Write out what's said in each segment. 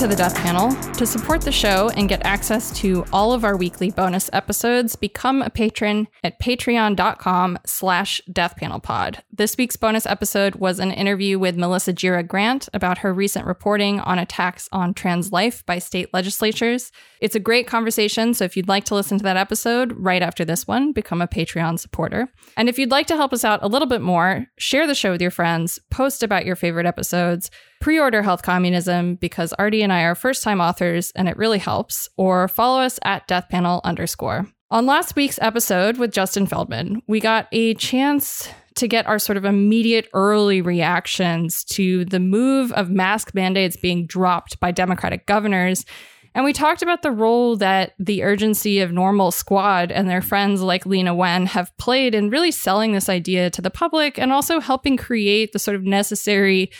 To the Death Panel. To support the show and get access to all of our weekly bonus episodes, become a patron at patreon.com slash deathpanelpod. This week's bonus episode was an interview with Melissa Gira Grant about her recent reporting on attacks on trans life by state legislatures. It's a great conversation, so if you'd like to listen to that episode right after this one, become a Patreon supporter. And if you'd like to help us out a little bit more, share the show with your friends, post about your favorite episodes, pre-order Health Communism because Artie and I are first-time authors and it really helps, or follow us at deathpanel underscore. On last week's episode with Justin Feldman, we got a chance to get our sort of immediate early reactions to the move of mask mandates being dropped by Democratic governors. And we talked about the role that the urgency of Normal Squad and their friends like Leana Wen have played in really selling this idea to the public and also helping create the sort of necessary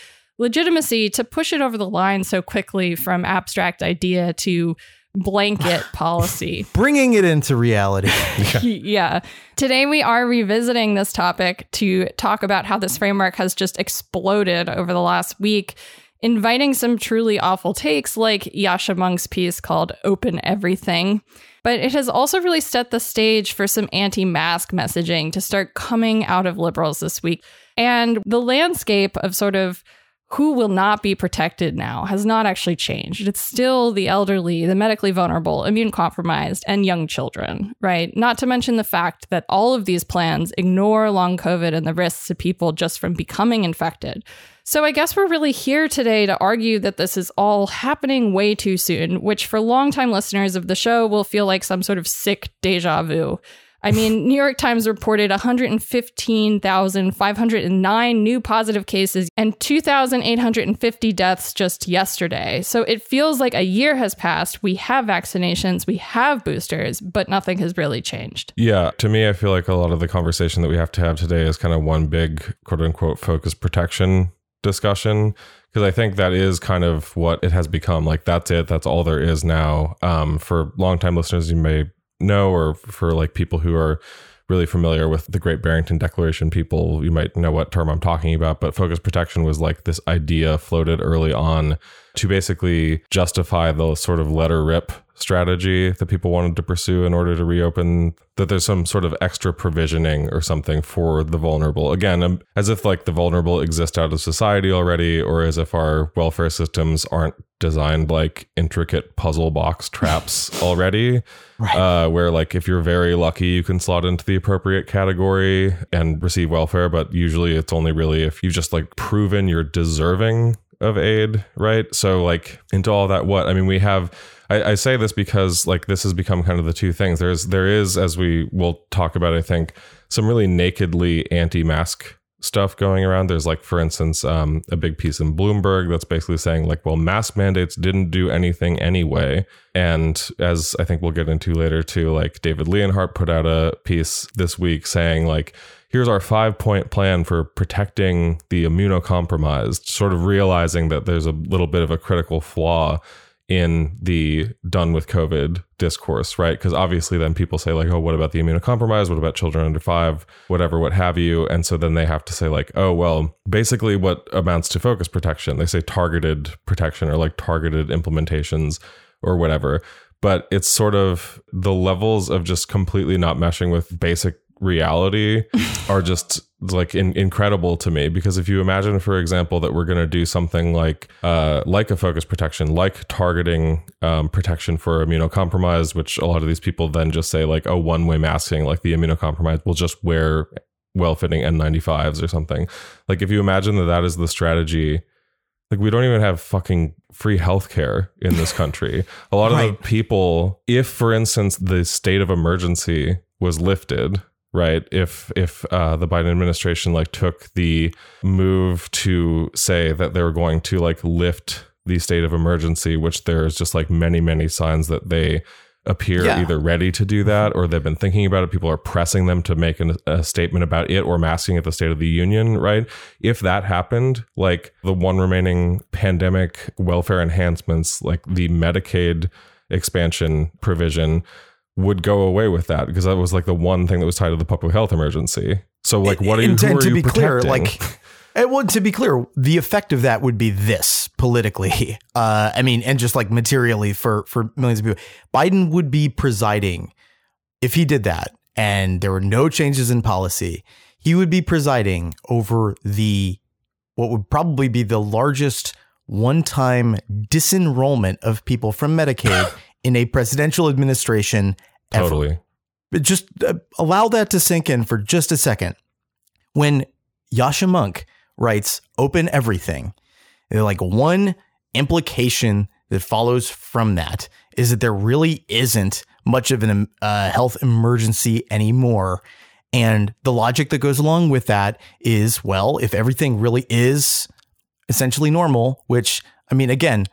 legitimacy to push it over the line so quickly from abstract idea to blanket policy. Bringing it into reality. yeah. Today we are revisiting this topic to talk about how this framework has just exploded over the last week, inviting some truly awful takes like Yascha Mounk's piece called Open Everything. But it has also really set the stage for some anti mask messaging to start coming out of liberals this week. And the landscape of sort of who will not be protected now has not actually changed. It's still the elderly, the medically vulnerable, immune compromised, and young children, right? Not to mention the fact that all of these plans ignore long COVID and the risks to people just from becoming infected. So I guess we're really here today to argue that this is all happening way too soon, which for longtime listeners of the show will feel like some sort of sick deja vu. I mean, New York Times reported 115,509 new positive cases and 2,850 deaths just yesterday. So it feels like a year has passed. We have vaccinations, we have boosters, but nothing has really changed. Yeah. To me, I feel like a lot of the conversation that we have to have today is kind of one big quote unquote focus protection discussion because I think that is kind of what it has become. Like that's it. That's all there is now. Um, for longtime listeners, you may know, or for like people who are really familiar with the Great Barrington Declaration people, you might know what term I'm talking about. But focus protection was like this idea floated early on to basically justify the sort of letter rip strategy that people wanted to pursue in order to reopen that there's some sort of extra provisioning or something for the vulnerable again um, as if like the vulnerable exist out of society already or as if our welfare systems aren't designed like intricate puzzle box traps already right. uh, where like if you're very lucky you can slot into the appropriate category and receive welfare but usually it's only really if you've just like proven you're deserving of aid, right? So like into all that, what I mean, we have. I, I say this because like this has become kind of the two things. There's there is as we will talk about, I think, some really nakedly anti-mask stuff going around. There's like, for instance, um, a big piece in Bloomberg that's basically saying like, well, mask mandates didn't do anything anyway. And as I think we'll get into later too, like David Leonhardt put out a piece this week saying like, here's our five point plan for protecting the immunocompromised, sort of realizing that there's a little bit of a critical flaw in the done with COVID discourse, right? Because obviously then people say, like, oh, what about the immunocompromised? What about children under five? Whatever, what have you. And so then they have to say, like, oh, well, basically what amounts to focus protection. They say targeted protection or like targeted implementations or whatever. But it's sort of the levels of just completely not meshing with basic reality are just like in, incredible to me because if you imagine for example that we're going to do something like uh, like a focus protection like targeting um, protection for immunocompromised which a lot of these people then just say like oh one way masking like the immunocompromised will just wear well-fitting n95s or something like if you imagine that that is the strategy like we don't even have fucking free healthcare in this country. A lot right. of the people, if for instance the state of emergency was lifted, right? If if uh, the biden administration like took the move to say that they were going to like lift the state of emergency which there's just like many many signs that they appear yeah. either ready to do that or they've been thinking about it. People are pressing them to make an, a statement about it or masking at the state of the union right? If that happened like the one remaining pandemic welfare enhancements like the medicaid expansion provision would go away with that because that was like the one thing that was tied to the public health emergency. So like, what are you? And, are to be clear, like Uh, well, to be clear, the effect of that would be this politically. Uh, I mean, and just like materially for for millions of people, Biden would be presiding if he did that, and there were no changes in policy. He would be presiding over the what would probably be the largest one-time disenrollment of people from Medicaid in a presidential administration. Ever. Totally. But just uh, allow that to sink in for just a second. When Yascha Mounk writes open everything, like one implication that follows from that is that there really isn't much of a uh, health emergency anymore. And the logic that goes along with that is well, if everything really is essentially normal, which I mean, again,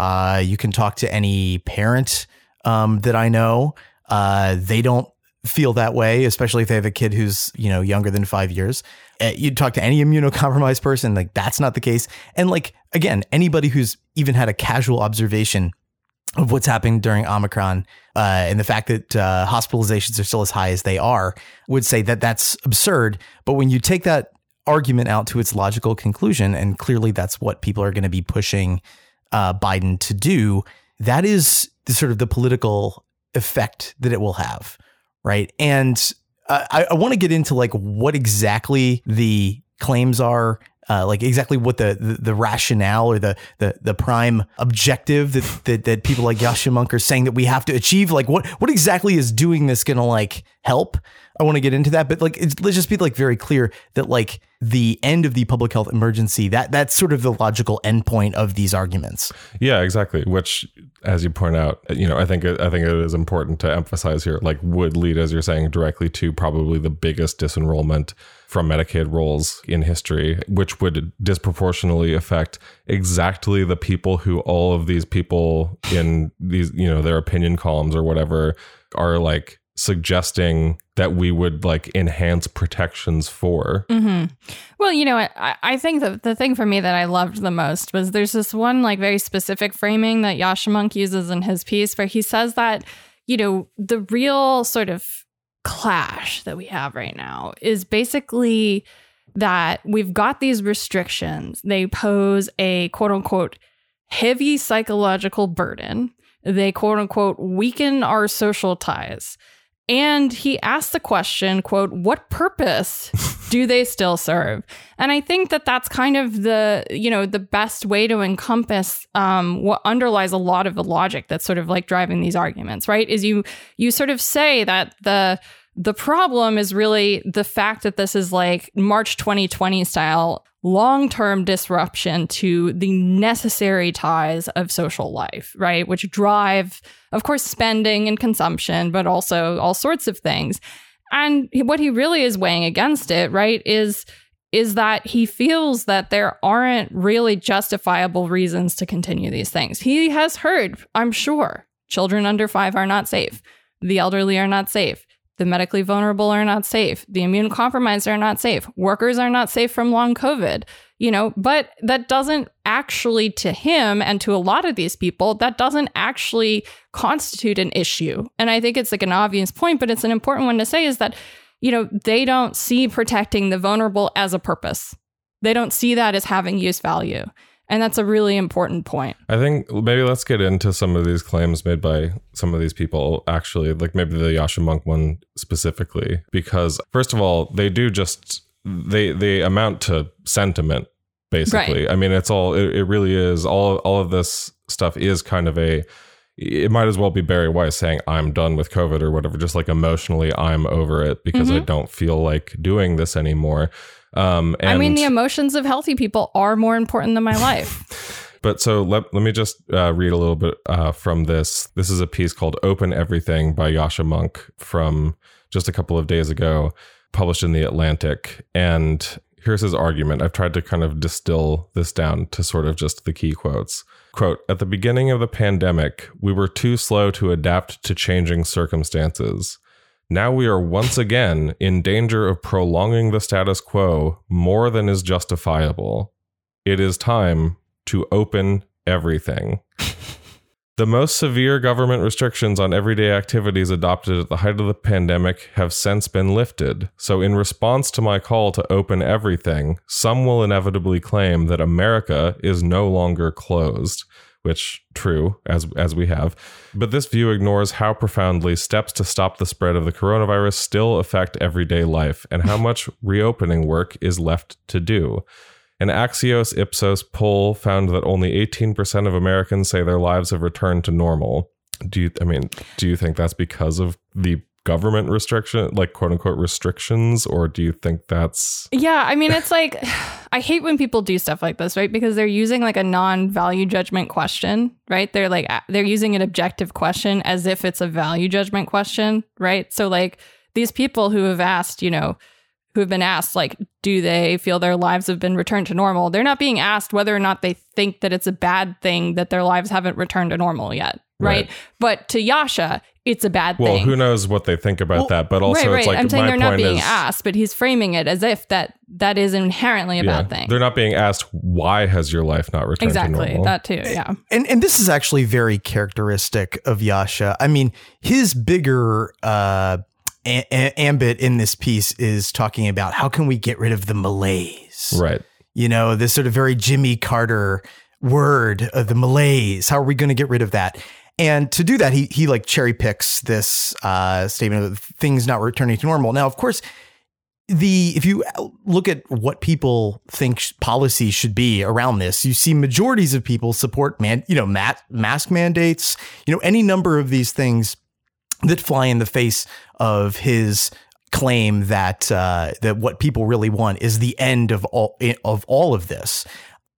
uh, you can talk to any parent um, that I know. Uh, they don't feel that way, especially if they have a kid who's you know younger than five years. Uh, you talk to any immunocompromised person, like that's not the case. And like again, anybody who's even had a casual observation of what's happening during Omicron uh, and the fact that uh, hospitalizations are still as high as they are would say that that's absurd. But when you take that argument out to its logical conclusion, and clearly that's what people are going to be pushing uh, Biden to do, that is the sort of the political effect that it will have right? And uh, I, I want to get into like what exactly the claims are. Uh, like exactly what the, the, the rationale or the the the prime objective that that, that people like Yascha Mounk are saying that we have to achieve. Like what what exactly is doing this going to like help? I want to get into that, but like let's just be like very clear that like the end of the public health emergency that that's sort of the logical endpoint of these arguments. Yeah, exactly. Which, as you point out, you know, I think I think it is important to emphasize here. Like, would lead, as you're saying, directly to probably the biggest disenrollment from Medicaid rolls in history, which would disproportionately affect exactly the people who all of these people in these, you know, their opinion columns or whatever are like suggesting that we would like enhance protections for. Mm-hmm. Well, you know, I, I think that the thing for me that I loved the most was there's this one like very specific framing that Yascha Mounk uses in his piece where he says that, you know, the real sort of clash that we have right now is basically that we've got these restrictions. They pose a quote unquote heavy psychological burden. They quote unquote weaken our social ties and he asked the question quote what purpose do they still serve and i think that that's kind of the you know the best way to encompass um, what underlies a lot of the logic that's sort of like driving these arguments right is you you sort of say that the the problem is really the fact that this is like march 2020 style long term disruption to the necessary ties of social life, right? Which drive, of course, spending and consumption, but also all sorts of things. And what he really is weighing against it, right, is is that he feels that there aren't really justifiable reasons to continue these things. He has heard, I'm sure, children under 5 are not safe. The elderly are not safe. The medically vulnerable are not safe. The immune compromised are not safe. Workers are not safe from long COVID, you know, but that doesn't actually, to him and to a lot of these people, that doesn't actually constitute an issue. And I think it's like an obvious point, but it's an important one to say is that, you know, they don't see protecting the vulnerable as a purpose. They don't see that as having use value. And that's a really important point. I think maybe let's get into some of these claims made by some of these people, actually, like maybe the Yascha Mounk one specifically, because first of all, they do just they they amount to sentiment basically. Right. I mean, it's all it, it really is all all of this stuff is kind of a it might as well be Bari Weiss saying I'm done with COVID or whatever, just like emotionally I'm over it because mm-hmm. I don't feel like doing this anymore. Um, and, I mean, the emotions of healthy people are more important than my life. But so let, let me just uh, read a little bit uh, from this. This is a piece called Open Everything by Yascha Mounk from just a couple of days ago, published in The Atlantic. And here's his argument. I've tried to kind of distill this down to sort of just the key quotes. Quote At the beginning of the pandemic, we were too slow to adapt to changing circumstances. Now we are once again in danger of prolonging the status quo more than is justifiable. It is time to open everything. The most severe government restrictions on everyday activities adopted at the height of the pandemic have since been lifted. So, in response to my call to open everything, some will inevitably claim that America is no longer closed which true as as we have but this view ignores how profoundly steps to stop the spread of the coronavirus still affect everyday life and how much reopening work is left to do an Axios Ipsos poll found that only 18% of Americans say their lives have returned to normal. Do you I mean, do you think that's because of the government restriction like quote unquote restrictions or do you think that's Yeah, I mean it's like I hate when people do stuff like this, right? Because they're using like a non-value judgment question, right? They're like they're using an objective question as if it's a value judgment question, right? So like these people who have asked, you know, who have been asked like do they feel their lives have been returned to normal? They're not being asked whether or not they think that it's a bad thing that their lives haven't returned to normal yet right, right. but to yascha it's a bad well, thing. Well, who knows what they think about well, that but also right, right. it's like i'm saying they're not being is, asked but he's framing it as if that that is inherently a yeah, bad thing. They're not being asked why has your life not returned exactly. to normal? Exactly. that too yeah. And and this is actually very characteristic of yascha. I mean his bigger uh a- ambit in this piece is talking about how can we get rid of the malaise, right? You know, this sort of very Jimmy Carter word of the malaise. How are we going to get rid of that? And to do that, he he like cherry picks this uh, statement of things not returning to normal. Now, of course, the if you look at what people think policy should be around this, you see majorities of people support man, you know, mat, mask mandates, you know, any number of these things that fly in the face of his claim that uh, that what people really want is the end of all of all of this.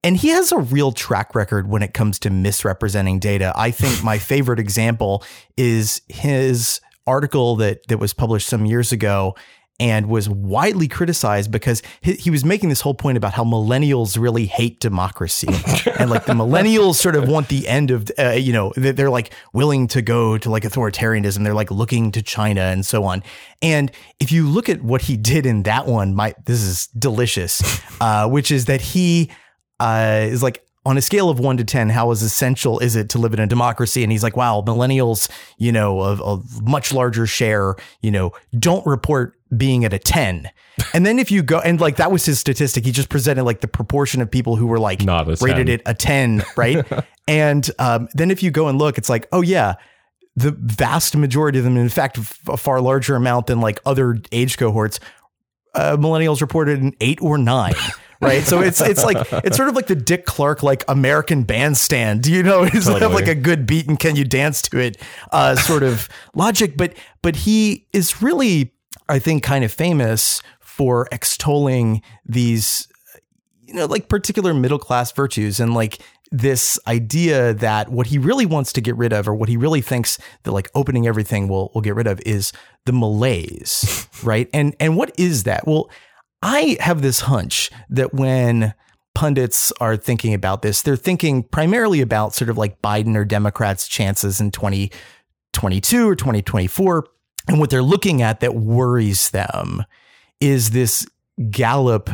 And he has a real track record when it comes to misrepresenting data. I think my favorite example is his article that that was published some years ago and was widely criticized because he, he, was making this whole point about how millennials really hate democracy. And like the millennials sort of want the end of uh, you know they're like willing to go to like authoritarianism. They're like looking to China and so on. And if you look at what he did in that one my this is delicious uh, which is that he uh, is like on a scale of one to 10, how is essential is it to live in a democracy? And he's like, wow, millennials, you know, a, a much larger share, you know, don't report being at a 10. And then if you go and like that was his statistic, he just presented like the proportion of people who were like Not rated 10. it a 10, right? and um, then if you go and look, it's like, oh yeah, the vast majority of them, in fact, a far larger amount than like other age cohorts, uh, millennials reported an eight or nine right? So it's it's like it's sort of like the Dick Clark like American bandstand, you know, is totally. have like a good beat and can you dance to it uh, sort of logic. But but he is really, I think, kind of famous for extolling these, you know, like particular middle class virtues and like this idea that what he really wants to get rid of or what he really thinks that like opening everything will will get rid of is the malaise right and and what is that well I have this hunch that when pundits are thinking about this, they're thinking primarily about sort of like Biden or Democrats' chances in 2022 or 2024. And what they're looking at that worries them is this Gallup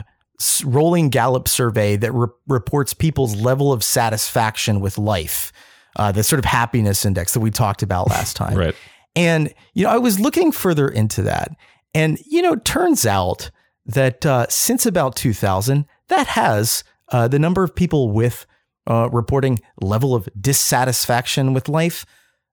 rolling Gallup survey that re- reports people's level of satisfaction with life, uh, the sort of happiness index that we talked about last time. right. And, you know, I was looking further into that. And, you know, turns out that uh, since about 2000, that has uh, the number of people with uh, reporting level of dissatisfaction with life,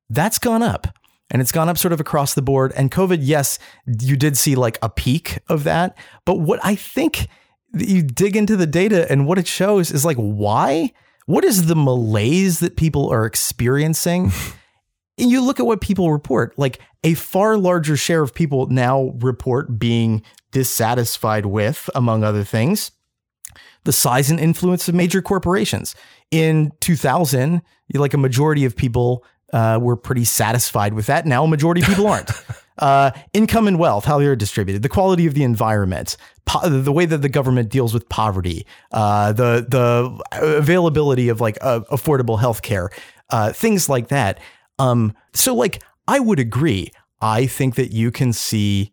that's gone up. And it's gone up sort of across the board. And COVID, yes, you did see like a peak of that. But what I think that you dig into the data and what it shows is like, why? What is the malaise that people are experiencing? and you look at what people report, like a far larger share of people now report being dissatisfied with, among other things, the size and influence of major corporations. In 2000, like a majority of people uh, were pretty satisfied with that. Now, a majority of people aren't. Uh, income and wealth, how they're distributed, the quality of the environment, po- the way that the government deals with poverty, uh, the the availability of like uh, affordable healthcare, uh, things like that. Um, so, like, I would agree. I think that you can see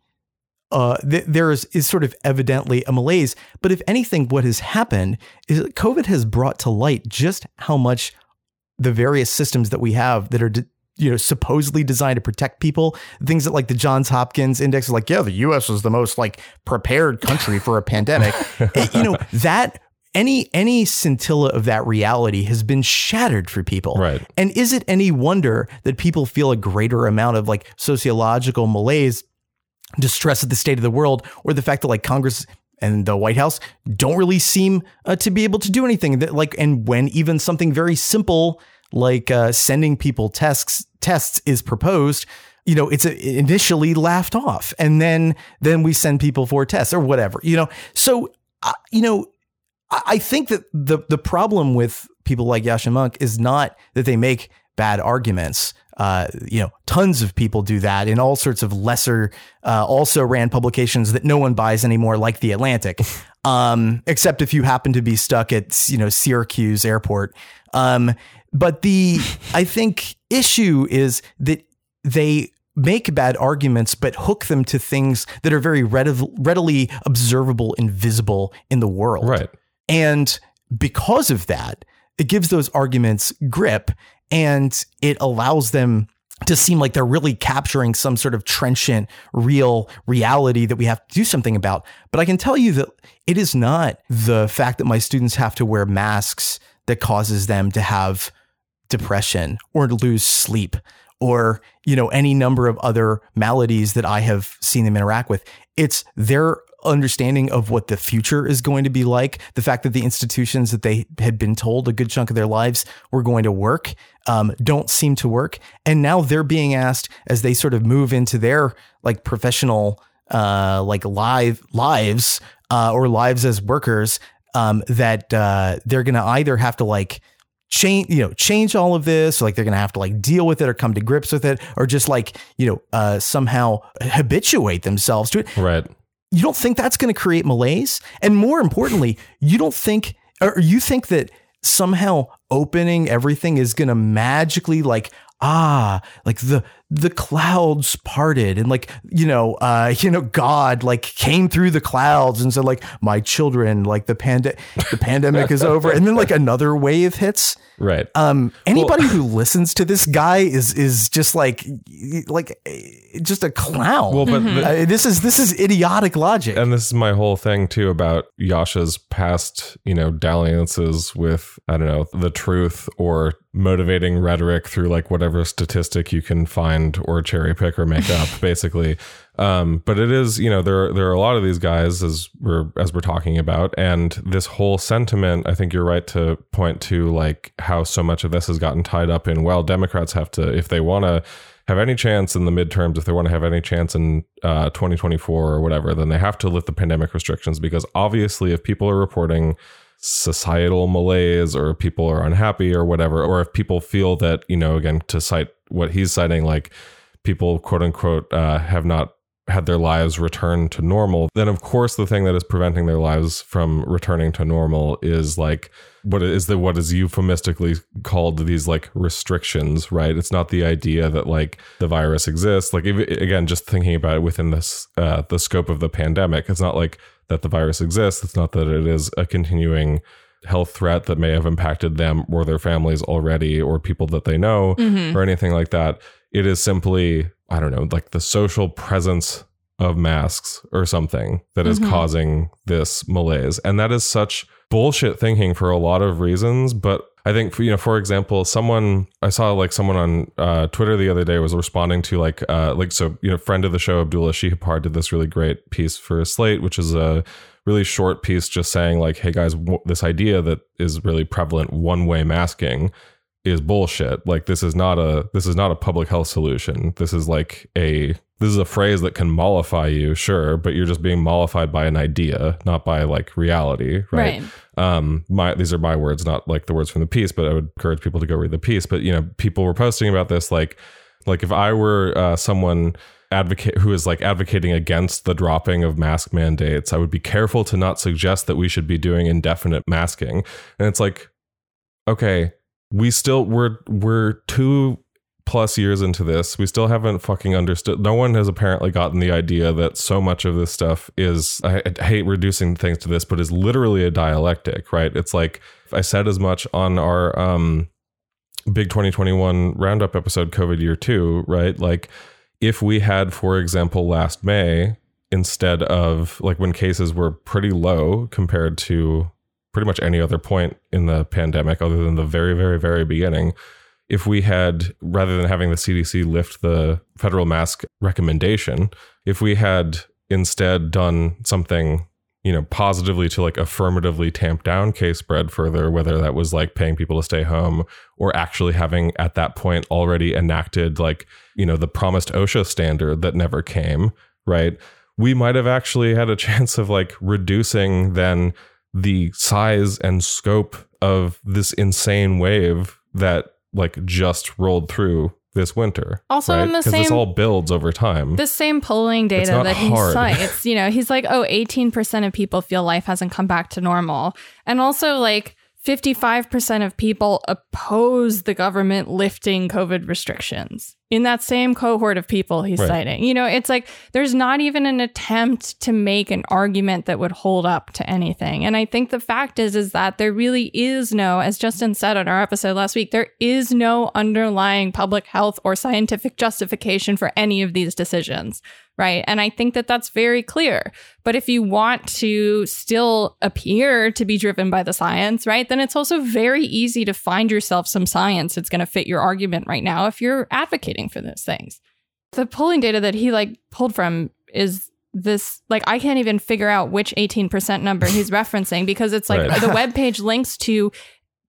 uh, th- there is, is sort of evidently a malaise. But if anything, what has happened is that COVID has brought to light just how much the various systems that we have that are de- you know supposedly designed to protect people things that like the johns hopkins index is like yeah the us is the most like prepared country for a pandemic It- you know that any any scintilla of that reality has been shattered for people Right. and is it any wonder that people feel a greater amount of like sociological malaise distress at the state of the world or the fact that like Congress and the White House don't really seem uh, to be able to do anything that like and when even something very simple like uh, sending people tests tests is proposed you know it's uh, initially laughed off and then then we send people for tests or whatever you know so uh, you know I I think that the the problem with people like Yascha Mounk is not that they make bad arguments. Uh, you know, tons of people do that in all sorts of lesser, uh, also ran publications that no one buys anymore, like the Atlantic. Um, except if you happen to be stuck at you know Syracuse Airport. Um, but the I think issue is that they make bad arguments but hook them to things that are very readily observable and visible in the world. Right. And because of that, it gives those arguments grip and it allows them to seem like they're really capturing some sort of trenchant, real reality that we have to do something about. But I can tell you that it is not the fact that my students have to wear masks that causes them to have depression or lose sleep or you know any number of other maladies that I have seen them interact with. It's their understanding of what the future is going to be like. The fact that the institutions that they had been told a good chunk of their lives were going to work um, don't seem to work, and now they're being asked as they sort of move into their like professional uh, like live lives uh, or lives as workers um, that uh, they're going to either have to like change you know change all of this or like they're gonna have to like deal with it or come to grips with it or just like you know uh somehow habituate themselves to it Right. you don't think that's gonna create malaise and more importantly you don't think or you think that somehow opening everything is gonna magically like ah like the the clouds parted and like you know uh you know god like came through the clouds and said like my children like the panda the pandemic is over. And then like another wave hits. Right. um anybody who listens to this guy is is just like like just a clown. Well, but the, Uh, this is this is idiotic logic. And this is my whole thing too about Yascha's past, you know, dalliances with I don't know the truth or motivating rhetoric through like whatever statistic you can find or cherry pick or make up, basically. Um, but it is, you know, there there are a lot of these guys as we're as we're talking about, and this whole sentiment. I think you're right to point to like how so much of this has gotten tied up in. Well, Democrats have to if they want to have any chance in the midterms, if they want to have any chance in uh, 2024 or whatever, then they have to lift the pandemic restrictions because obviously, if people are reporting societal malaise or people are unhappy or whatever, or if people feel that, you know, again, to cite what he's citing, like people, quote unquote, uh, have not had their lives return to normal, then of course the thing that is preventing their lives from returning to normal is like what is the what is euphemistically called these like restrictions, right? It's not the idea that like the virus exists. Like if, again, just thinking about it within this uh, the scope of the pandemic, it's not like that the virus exists. It's not that it is a continuing health threat that may have impacted them or their families already or people that they know Mhm. or anything like that. It is simply, I don't know, like the social presence of masks or something that is Mhm. causing this malaise. And that is such bullshit thinking for a lot of reasons. But I think, for, you know, for example, someone I saw like someone on uh, Twitter the other day was responding to like, uh, like, so, you know, friend of the show, Abdullah Shihipar did this really great piece for Slate, which is a really short piece just saying like, hey guys, w- this idea that is really prevalent one way masking is bullshit. Like this is not a this is not a public health solution. This is like a this is a phrase that can mollify you, sure, but you're just being mollified by an idea, not by like reality, right? Right. Um, my these are my words, not like the words from the piece, but I would encourage people to go read the piece. But you know, people were posting about this, like like if I were uh, someone advocate who is like advocating against the dropping of mask mandates, I would be careful to not suggest that we should be doing indefinite masking. And it's like, okay, we still we're we're two plus years into this. We still haven't fucking understood. No one has apparently gotten the idea that so much of this stuff is. I, I hate reducing things to this, but is literally a dialectic, right? It's like I said as much on our um big 2021 roundup episode, COVID year two, right? Like, if we had, for example, last May, instead of like when cases were pretty low compared to pretty much any other point in the pandemic, other than the very, very, very beginning, if we had, rather than having the CDC lift the federal mask recommendation, if we had instead done something you know positively to like affirmatively tamp down case spread further whether that was like paying people to stay home or actually having at that point already enacted like you know the promised OSHA standard that never came right? We might have actually had a chance of like reducing then the size and scope of this insane wave that like just rolled through this winter. Also, right? in the same, this all builds over time. The same polling data that he hard. cites, you know, he's like, oh, 18% of people feel life hasn't come back to normal. And also, like, 55% of people oppose the government lifting COVID restrictions in that same cohort of people he's Right. citing. You know, it's like there's not even an attempt to make an argument that would hold up to anything. And I think the fact is is that there really is no, as Justin said on our episode last week, there is no underlying public health or scientific justification for any of these decisions right? And I think that that's very clear. But if you want to still appear to be driven by the science, right, then it's also very easy to find yourself some science that's going to fit your argument right now if you're advocating for those things. The polling data that he like pulled from is this like I can't even figure out which 18% number he's referencing because it's like Right. the web page links to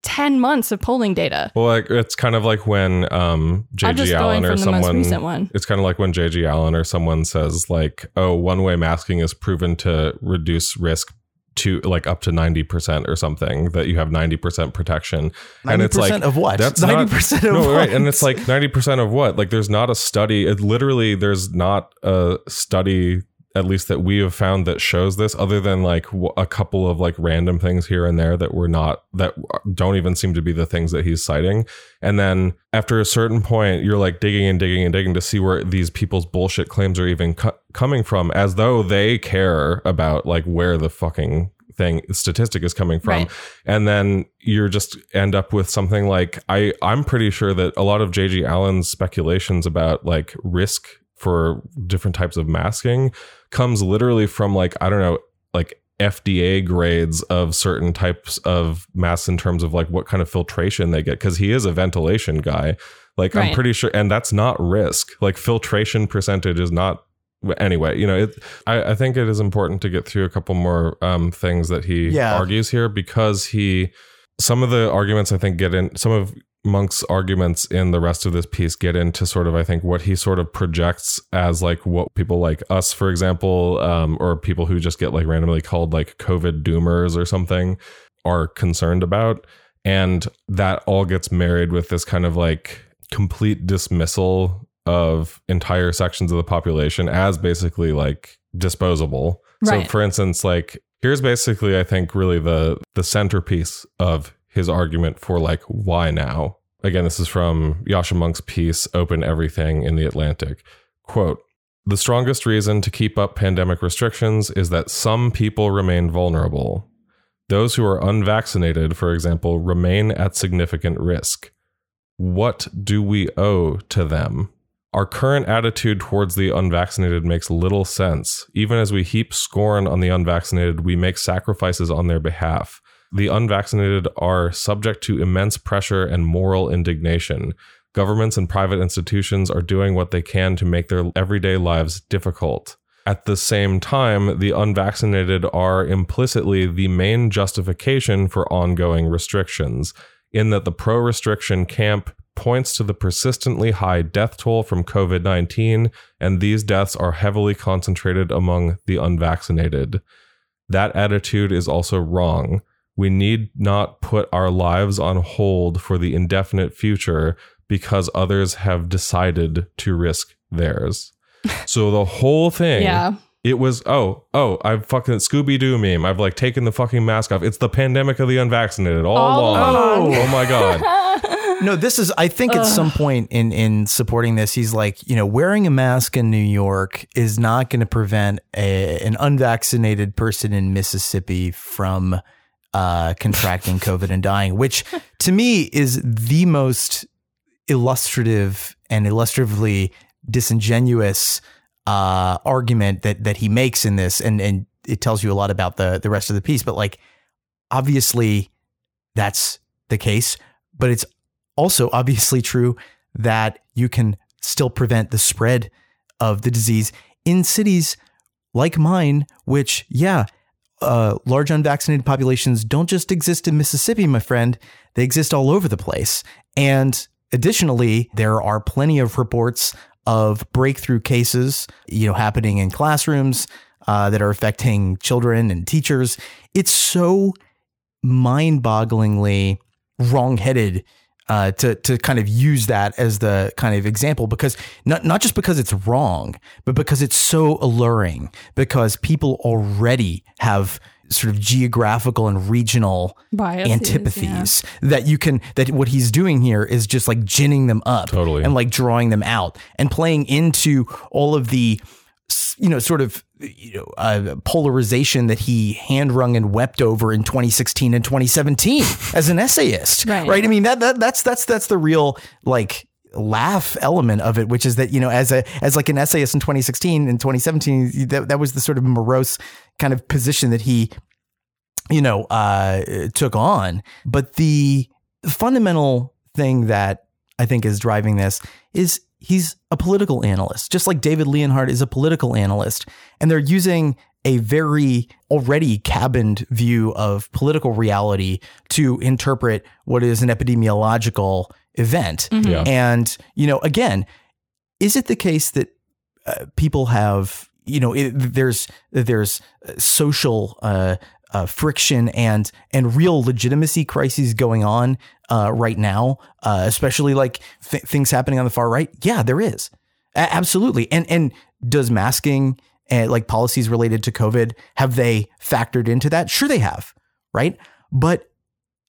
10 months of polling data. well, like it's kind of like when um I'm JG going Allen or from the most someone recent one. it's kind of like when JG Allen or someone says like, "Oh, one-way masking is proven to reduce risk to like up to 90% or something that you have 90% protection." And it's like of what? That's ninety not- percent of no, what? right, and it's like ninety percent of what? Like, there's not a study. It literally, there's not a study, at least that we have found that shows this, other than like w- a couple of like random things here and there that were not that don't even seem to be the things that he's citing. And then after a certain point, you're like digging and digging and digging to see where these people's bullshit claims are even co- coming from, as though they care about like where the fucking thing statistic is coming from Right. and then you're just end up with something like i i'm pretty sure that a lot of jg allen's speculations about like risk for different types of masking comes literally from like i don't know like fda grades of certain types of masks in terms of like what kind of filtration they get because he is a ventilation guy. Like i'm pretty sure and that's not risk. Like filtration percentage is not anyway you know it I, I think it is important to get through a couple more um, things that he Yeah. argues here because he some of the arguments I think get in some of Mounk's arguments in the rest of this piece get into sort of I think what he sort of projects as like what people like us for example um, or people who just get like randomly called like COVID doomers or something are concerned about and that all gets married with this kind of like complete dismissal of entire sections of the population as basically like disposable. So for instance, like here's basically I think really the the centerpiece of his argument for like why now. Again, this is from Yascha Mounk's piece Open Everything in the Atlantic. Quote the strongest reason to keep up pandemic restrictions is that some people remain vulnerable. Those who are unvaccinated, for example, remain at significant risk. What do we owe to them? Our current attitude towards the unvaccinated makes little sense. Even as we heap scorn on the unvaccinated, we make sacrifices on their behalf. The unvaccinated are subject to immense pressure and moral indignation. Governments and private institutions are doing what they can to make their everyday lives difficult. At the same time, the unvaccinated are implicitly the main justification for ongoing restrictions, in that the pro restriction camp points to the persistently high death toll from COVID 19, and these deaths are heavily concentrated among the unvaccinated. That attitude is also wrong. We need not put our lives on hold for the indefinite future because others have decided to risk theirs. So the whole thing, Yeah. it was oh oh I've fucking Scooby Doo meme. I've like taken the fucking mask off. It's the pandemic of the unvaccinated all, All along. along. Oh, oh my god. No, this is. I think at some point in in supporting this, he's like, you know, wearing a mask in New York is not going to prevent a, an unvaccinated person in Mississippi from uh, contracting COVID and dying. Which, to me is the most illustrative and illustratively disingenuous uh, argument that that he makes in this, and and it tells you a lot about the the rest of the piece. But like, obviously, that's the case, but it's also obviously true that you can still prevent the spread of the disease in cities like mine, which, yeah, uh, large unvaccinated populations don't just exist in Mississippi, my friend. They exist all over the place. And additionally, there are plenty of reports of breakthrough cases, you know, happening in classrooms uh, that are affecting children and teachers. It's so mind-bogglingly wrong-headed uh, to to kind of use that as the kind of example because not not just because it's wrong, but because it's so alluring. Because people already have sort of geographical and regional Biases, antipathies that you can that what he's doing here is just like ginning them up Totally. and like drawing them out and playing into all of the you know sort of you know uh, polarization that he hand wrung and wept over in 2016 and 2017 as an essayist Right. i mean that, that that's that's that's the real like laugh element of it which is that you know as a as like an essayist in 2016 and 2017 that, that was the sort of morose kind of position that he you know uh took on but the fundamental thing that i think is driving this is he's a political analyst just like david leonhardt is a political analyst and they're using a very already cabined view of political reality to interpret what is an epidemiological event Yeah. and you know again is it the case that uh, people have you know it, there's there's uh, social uh, uh, friction and and real legitimacy crises going on uh, right now, uh, especially like th- things happening on the far right. Yeah, there is A- absolutely. And and does masking and like policies related to COVID have they factored into that? Sure, they have. Right, but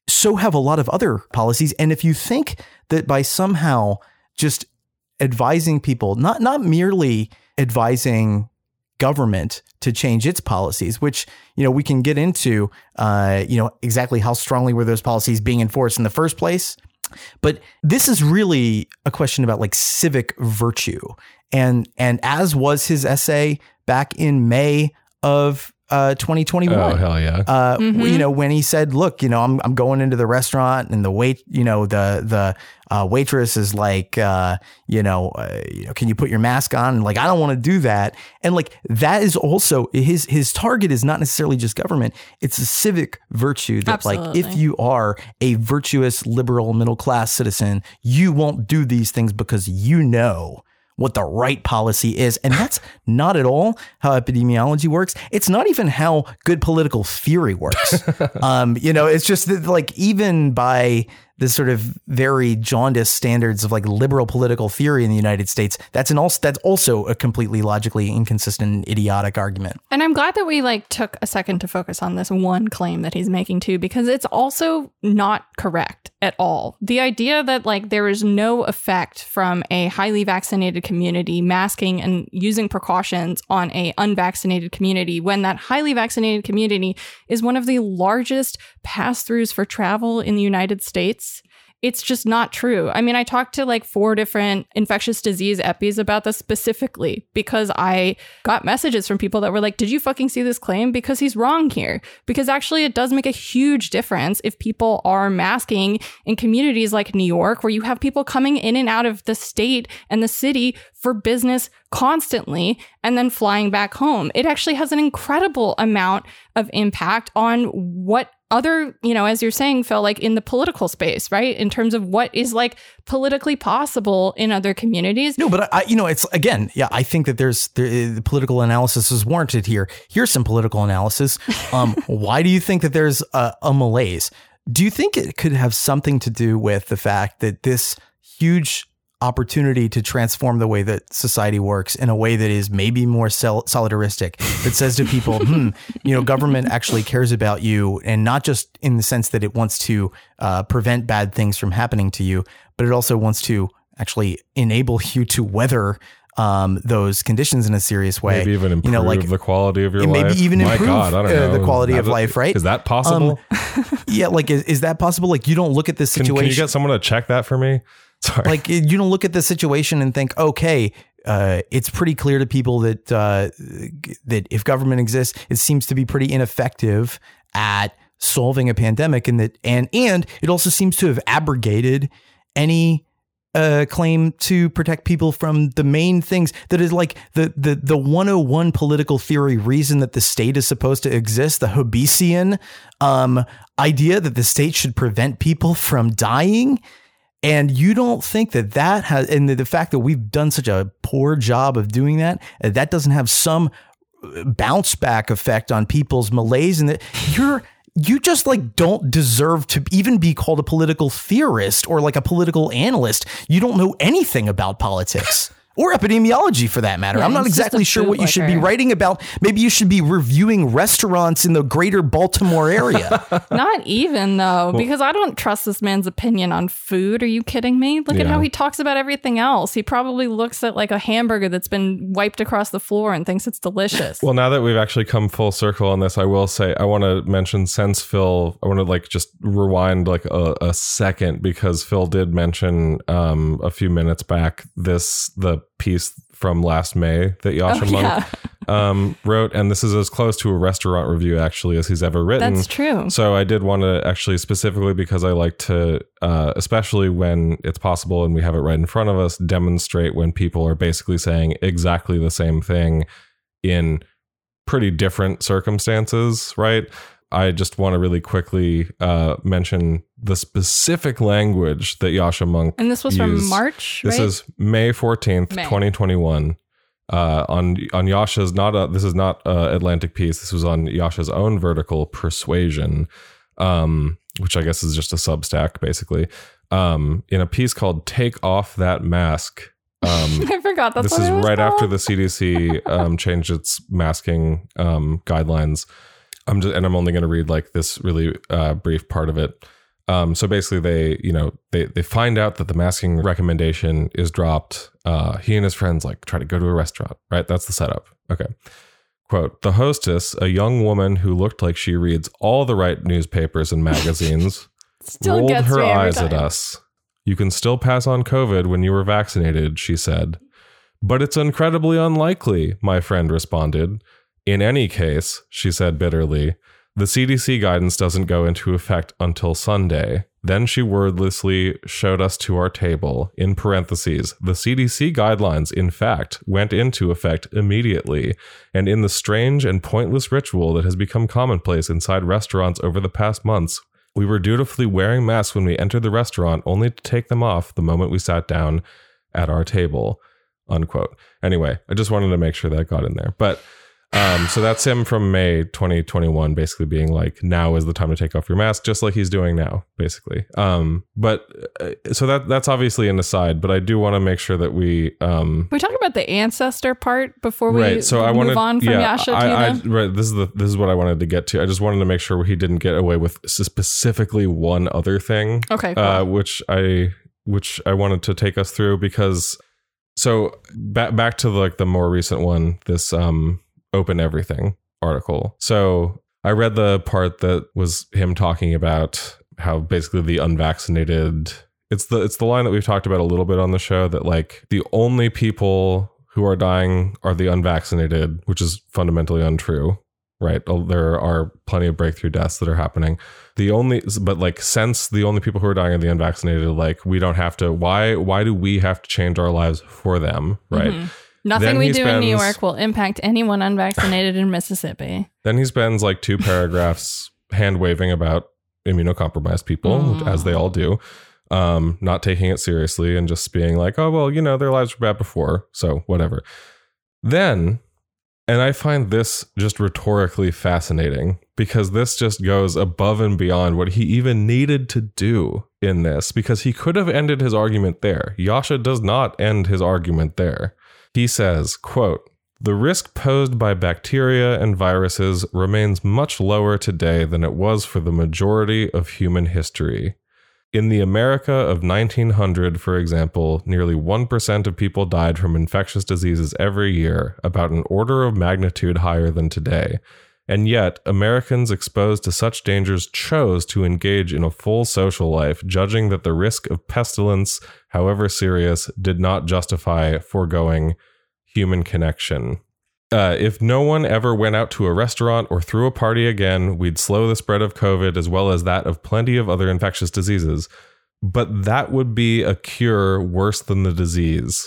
so have a lot of other policies. And if you think that by somehow just advising people, not not merely advising government to change its policies, which you know we can get into, uh, you know exactly how strongly were those policies being enforced in the first place. But this is really a question about like civic virtue, and and as was his essay back in May of uh, 2021 Oh hell yeah! uh, Mhm. you know, when he said, "Look, you know, I'm I'm going into the restaurant, and the wait, you know, the the uh, waitress is like, uh, you know, uh, you know, can you put your mask on?" And like, I don't want to do that, and like that is also his his target is not necessarily just government; it's a civic virtue that, like, if you are a virtuous liberal middle class citizen, you won't do these things because you know what the right policy is. And that's not at all how epidemiology works. It's not even how good political theory works. um, you know, it's just that, like, even by the sort of very jaundiced standards of like liberal political theory in the United States, that's an also that's also a completely logically inconsistent, idiotic argument. And I'm glad that we like took a second to focus on this one claim that he's making too, because it's also not correct at all. The idea that like there is no effect from a highly vaccinated community masking and using precautions on a unvaccinated community when that highly vaccinated community is one of the largest pass-throughs for travel in the United States it's just not true. I mean, I talked to like four different infectious disease epis about this specifically because I got messages from people that were like, Did you fucking see this claim? Because he's wrong here. Because actually, it does make a huge difference if people are masking in communities like New York, where you have people coming in and out of the state and the city for business constantly and then flying back home. It actually has an incredible amount of impact on what other, you know, as you're saying, Phil, like in the political space, right? In terms of what is like politically possible in other communities. No, but I, you know, it's again, yeah. I think that there's there, the political analysis is warranted here. Here's some political analysis. Um, why do you think that there's a, a malaise? Do you think it could have something to do with the fact that this huge opportunity to transform the way that society works in a way that is maybe more sol- solidaristic that says to people hmm you know government actually cares about you and not just in the sense that it wants to uh, prevent bad things from happening to you but it also wants to actually enable you to weather um, those conditions in a serious way. Maybe even improve you know, like the quality of your and life. maybe even My improve, God, I don't uh, know. the quality How of do- life, right? Is that possible? yeah, like is, is that possible? Like you don't look at this can, situation can you get someone to check that for me? Sorry. like you don't look at the situation and think, okay, uh, it's pretty clear to people that uh, that if government exists, it seems to be pretty ineffective at solving a pandemic, and that and and it also seems to have abrogated any uh, claim to protect people from the main things that is like the the the 101 political theory reason that the state is supposed to exist, the Hobbesian um, idea that the state should prevent people from dying. And you don't think that that has, and the, fact that we've done such a poor job of doing that, uh, that doesn't have some uh, bounce back effect on people's malaise, and that you're you just like don't deserve to even be called a political theorist or like a political analyst. You don't know anything about politics. Or epidemiology for that matter. Yeah, I'm not exactly sure what you should be writing about. Maybe you should be reviewing restaurants in the greater Baltimore area. Not even though, because I don't trust this man's opinion on food. Are you kidding me? Look at how he talks about everything else. He probably looks at like a hamburger that's been wiped across the floor and thinks it's delicious. Well, now that we've actually come full circle on this, I will say I want to mention since Phil, I want to like just rewind like a, a second because Phil did mention um, a few minutes back this the piece from last May that Yascha Oh, Mounk yeah. um, wrote, and this is as close to a restaurant review actually as he's ever written. That's true. So I did want to actually specifically because I like to, uh, especially when it's possible and we have it right in front of us, demonstrate when people are basically saying exactly the same thing in pretty different circumstances, right? I just want to really quickly uh, mention the specific language that Yascha Mounk And this was from. March, This right? is May 14th, 2021. Uh, on on Yascha's not a, this is not Atlantic piece. This was on Yascha's own vertical Persuasion, um, which I guess is just a Substack basically. Um, in a piece called "Take Off That Mask." Um, I forgot that's this what is it was right after the CDC um, changed its masking um, guidelines. I'm just, and I'm only going to read like this really uh, brief part of it. Um, so basically, they you know they they find out that the masking recommendation is dropped. Uh, he and his friends like try to go to a restaurant. Right, that's the setup. Okay. Quote, the hostess, a young woman who looked like she reads all the right newspapers and magazines, Still rolled her eyes at us. You can still pass on COVID when you were vaccinated, she said. But it's incredibly unlikely, my friend responded. In any case, she said bitterly, the CDC guidance doesn't go into effect until Sunday. Then she wordlessly showed us to our table. In parentheses, the CDC guidelines, in fact, went into effect immediately. And in the strange and pointless ritual that has become commonplace inside restaurants over the past months, we were dutifully wearing masks when we entered the restaurant, only to take them off the moment we sat down at our table. Unquote. Anyway, I just wanted to make sure that got in there. But um, so that's him from May 2021, basically being like, now is the time to take off your mask, just like he's doing now, basically. Um, but uh, so that that's obviously an aside, but I do want to make sure that we um, we talk about the ancestor part before we right. So I move wanted, on from yeah, Yascha to I, I, right. This is the this is what I wanted to get to. I just wanted to make sure he didn't get away with specifically one other thing, Okay, cool. uh, which I which I wanted to take us through because so back back to like the more recent one, this um open everything article. So I read the part that was him talking about how basically the unvaccinated it's the it's the line that we've talked about a little bit on the show that like the only people who are dying are the unvaccinated, which is fundamentally untrue. Right. There are plenty of breakthrough deaths that are happening. The only but like since the only people who are dying are the unvaccinated, like we don't have to why why do we have to change our lives for them? Right. Mhm. Nothing Then we do in New York will impact anyone unvaccinated in Mississippi. Then he spends like two paragraphs hand waving about immunocompromised people, Mm. as they all do, um, not taking it seriously and just being like, oh, well, you know, their lives were bad before, so whatever. Then, and I find this just rhetorically fascinating because this just goes above and beyond what he even needed to do in this because he could have ended his argument there. Yascha does not end his argument there. He says, quote, the risk posed by bacteria and viruses remains much lower today than it was for the majority of human history. In the America of 1900, for example, nearly 1% of people died from infectious diseases every year, about an order of magnitude higher than today. And yet, Americans exposed to such dangers chose to engage in a full social life, judging that the risk of pestilence, however serious, did not justify foregoing human connection. Uh, if no one ever went out to a restaurant or threw a party again, we'd slow the spread of COVID as well as that of plenty of other infectious diseases. But that would be a cure worse than the disease.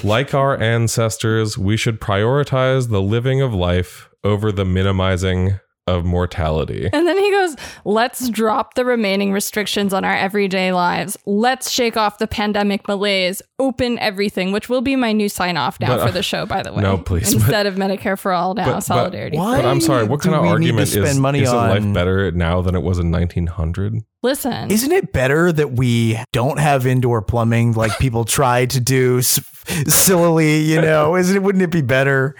like our ancestors, we should prioritize the living of life over the minimizing of mortality. And then he goes, let's drop the remaining restrictions on our everyday lives. Let's shake off the pandemic malaise, open everything, which will be my new sign off now But, uh, for the show, by the way. no, please, Instead of Medicare for all now, but- solidarity. why? But I'm sorry, what kind of we need to argument spend is, money isn't life better now than it was in 1900? Listen, Isn't it better that we don't have indoor plumbing like people try to do s- sillily? You know, isn't it? Wouldn't it be better?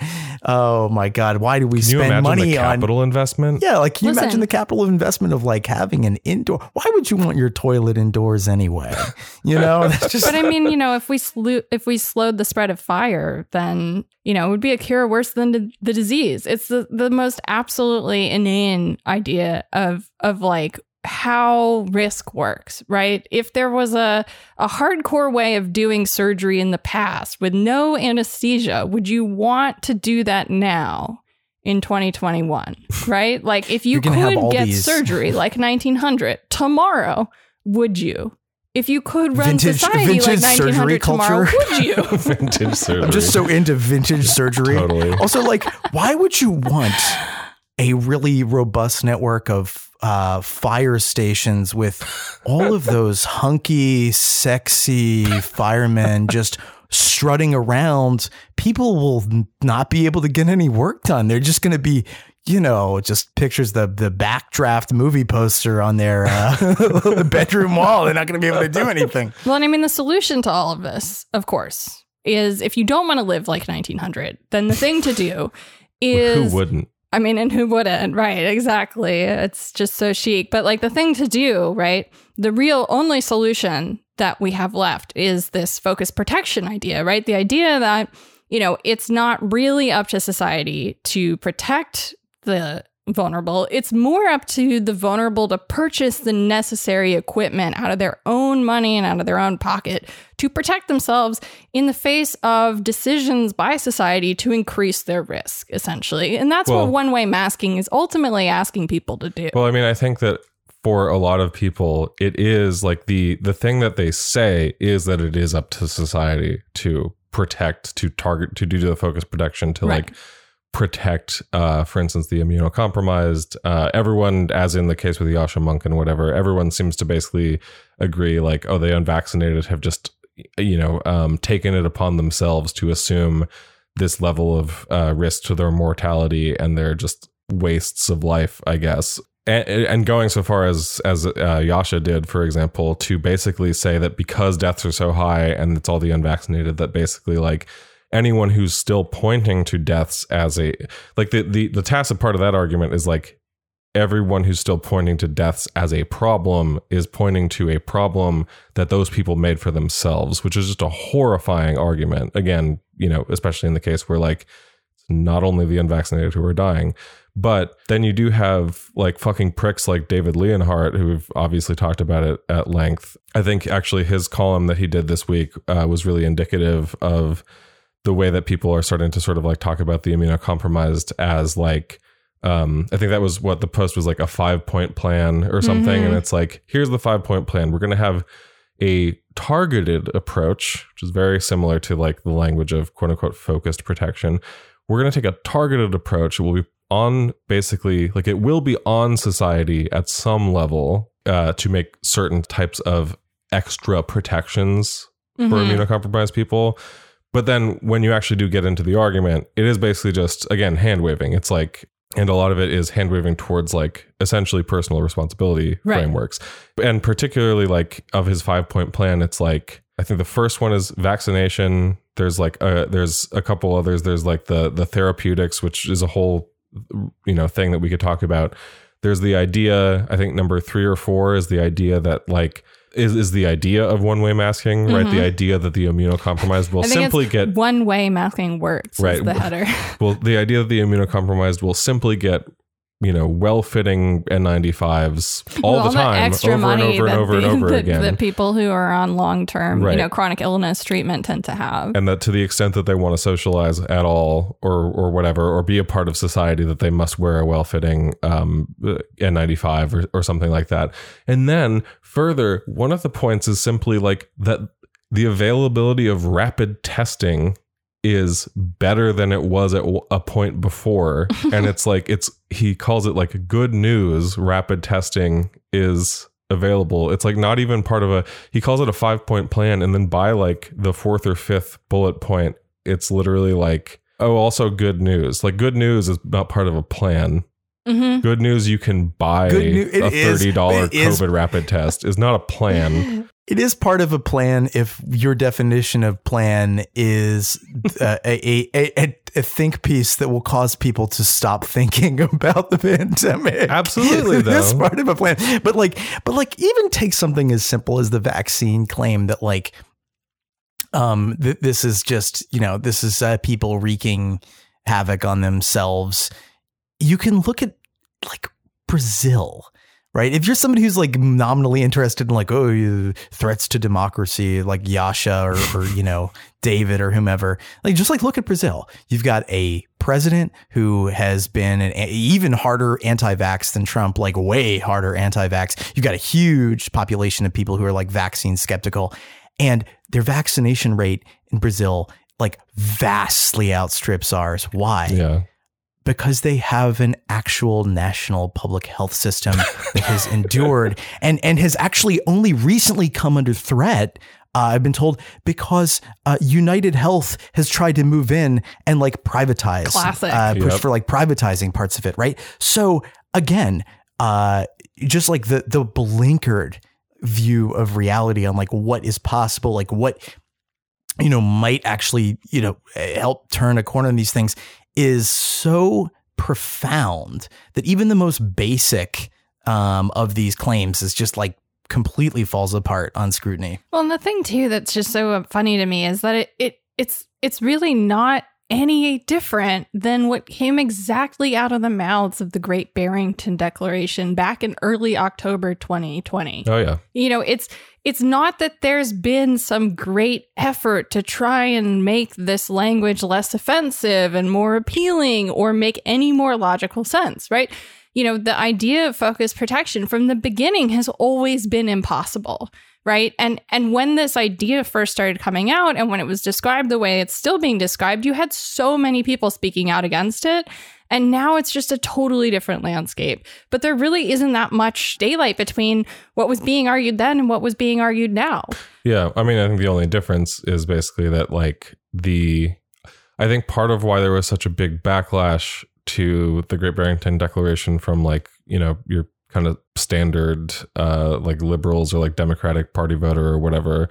Oh my God! Why do we Can spend imagine money the on? capital investment? Yeah, like can you Listen. imagine the capital investment of like having an indoor? Why would you want your toilet indoors anyway? You know, that's just but I mean, you know, if we slew, if we slowed the spread of fire, then you know it would be a cure worse than the, the disease. It's the the most absolutely inane idea of of like how risk works, right? If there was a a hardcore way of doing surgery in the past with no anesthesia, would you want to do that now? In 2021, right? Like, if you You're gonna have could get these- surgery like 1900 tomorrow, would you? If you could run Vintage- society vintage like surgery 1900 tomorrow, culture. would you? Vintage surgery. I'm just so into vintage surgery. Totally. Also, like, why would you want a really robust network of uh, fire stations with all of those hunky, sexy firemen just strutting around? People will not be able to get any work done. They're just going to be. You know, just pictures the the backdraft movie poster on their uh, bedroom wall. They're not going to be able to do anything. well, and I mean, the solution to all of this, of course, is if you don't want to live like 1900, then the thing to do is Who wouldn't? I mean, and who wouldn't? Right, exactly. It's just so chic. But like the thing to do, right? The real only solution that we have left is this focus protection idea, right? The idea that, you know, it's not really up to society to protect the vulnerable. It's more up to the vulnerable to purchase the necessary equipment out of their own money and out of their own pocket to protect themselves in the face of decisions by society to increase their risk, essentially. And that's Well- what one way masking is ultimately asking people to do. Well, I mean, I think that for a lot of people, it is like the the thing that they say is that it is up to society to protect, to target, to do the focus protection, to Right. like protect, uh, for instance, the immunocompromised. Uh, everyone, as in the case with Yascha Mounk and whatever, everyone seems to basically agree, like, oh, the unvaccinated have just, you know, um, taken it upon themselves to assume this level of uh, risk to their mortality, and they're just wastes of life, I guess. And, and going so far as as uh, Yascha did, for example, to basically say that because deaths are so high and it's all the unvaccinated, that basically like anyone who's still pointing to deaths as a like the the the tacit part of that argument is like everyone who's still pointing to deaths as a problem is pointing to a problem that those people made for themselves, which is just a horrifying argument. Again, you know, especially in the case where like it's not only the unvaccinated who are dying, but then you do have like fucking pricks like David Leonhardt, who we've obviously talked about it at length. I think actually his column that he did this week uh, was really indicative of the way that people are starting to sort of like talk about the immunocompromised as like um, I think that was what the post was like a five point plan or something. Mhm. And it's like, here's the five point plan. We're going to have a targeted approach, which is very similar to like the language of quote unquote focused protection. We're going to take a targeted approach. It will be on basically like it will be on society at some level uh, to make certain types of extra protections for Mhm. immunocompromised people. But then when you actually do get into the argument, it is basically just, again, hand waving. It's like, and a lot of it is hand waving towards like essentially personal responsibility Right. frameworks. And particularly like of his five point plan, it's like, I think the first one is vaccination. There's like, uh, there's a couple others. There's like the, the therapeutics, which is a whole, you know, thing that we could talk about. There's the idea, I think number three or four is the idea that like is is the idea of one way masking, right? The idea that the immunocompromised will Mm-hmm. Simply get one way masking works. Right. Right. the header. well, the idea that the immunocompromised will simply get you know well-fitting N95s all the time, extra over and over and over and over that, again. that people who are on long term, you know, chronic illness treatment tend to have. and that to the extent that they want to socialize at all or or whatever or be a part of society that they must wear a well-fitting um, n95 or, or something like that and then further one of the points is simply like that the availability of rapid testing is better than it was at a point before. And it's like it's he calls it like good news rapid testing is available. It's like not even part of a he calls it a five point plan and then by like the fourth or fifth bullet point it's literally like oh also good news. Like good news is not part of a plan hmm good news you can buy new- a $30 it is- covid rapid test is not a plan It is part of a plan if your definition of plan is uh, a, a, a, a think piece that will cause people to stop thinking about the pandemic. Absolutely, It is though. part of a plan. But like, but like, even take something as simple as the vaccine claim that like, um, th- this is just you know this is uh, people wreaking havoc on themselves. You can look at like Brazil right? If you're somebody who's like nominally interested in like, oh, threats to democracy, like Yascha or, or, you know, David or whomever, like just like look at Brazil. You've got a president who has been an even harder anti-vax than Trump, like way harder anti-vax. You've got a huge population of people who are like vaccine skeptical and their vaccination rate in Brazil like vastly outstrips ours. Why? yeah because they have an actual national public health system that has endured and and has actually only recently come under threat. Uh, I've been told because uh, United Health has tried to move in and like privatize, Classic. uh, push Yep. for like privatizing parts of it, right? So again, uh, just like the the blinkered view of reality on like what is possible, like what you know might actually you know help turn a corner in these things is so profound that even the most basic um, of these claims is just like completely falls apart on scrutiny. Well, and the thing too that's just so funny to me is that it, it it's it's really not any different than what came exactly out of the mouths of the Great Barrington Declaration back in early October 2020. oh yeah You know, it's it's not that there's been some great effort to try and make this language less offensive and more appealing or make any more logical sense, right? You know, the idea of focus protection from the beginning has always been impossible, right? And and when this idea first started coming out and when it was described the way it's still being described, you had so many people speaking out against it. And now it's just a totally different landscape. But there really isn't that much daylight between what was being argued then and what was being argued now. Yeah, I mean, I think the only difference is basically that, like, the. I think part of why there was such a big backlash to the Great Barrington Declaration from, like, you know, your kind of standard, uh, like, liberals or like Democratic Party voter or whatever,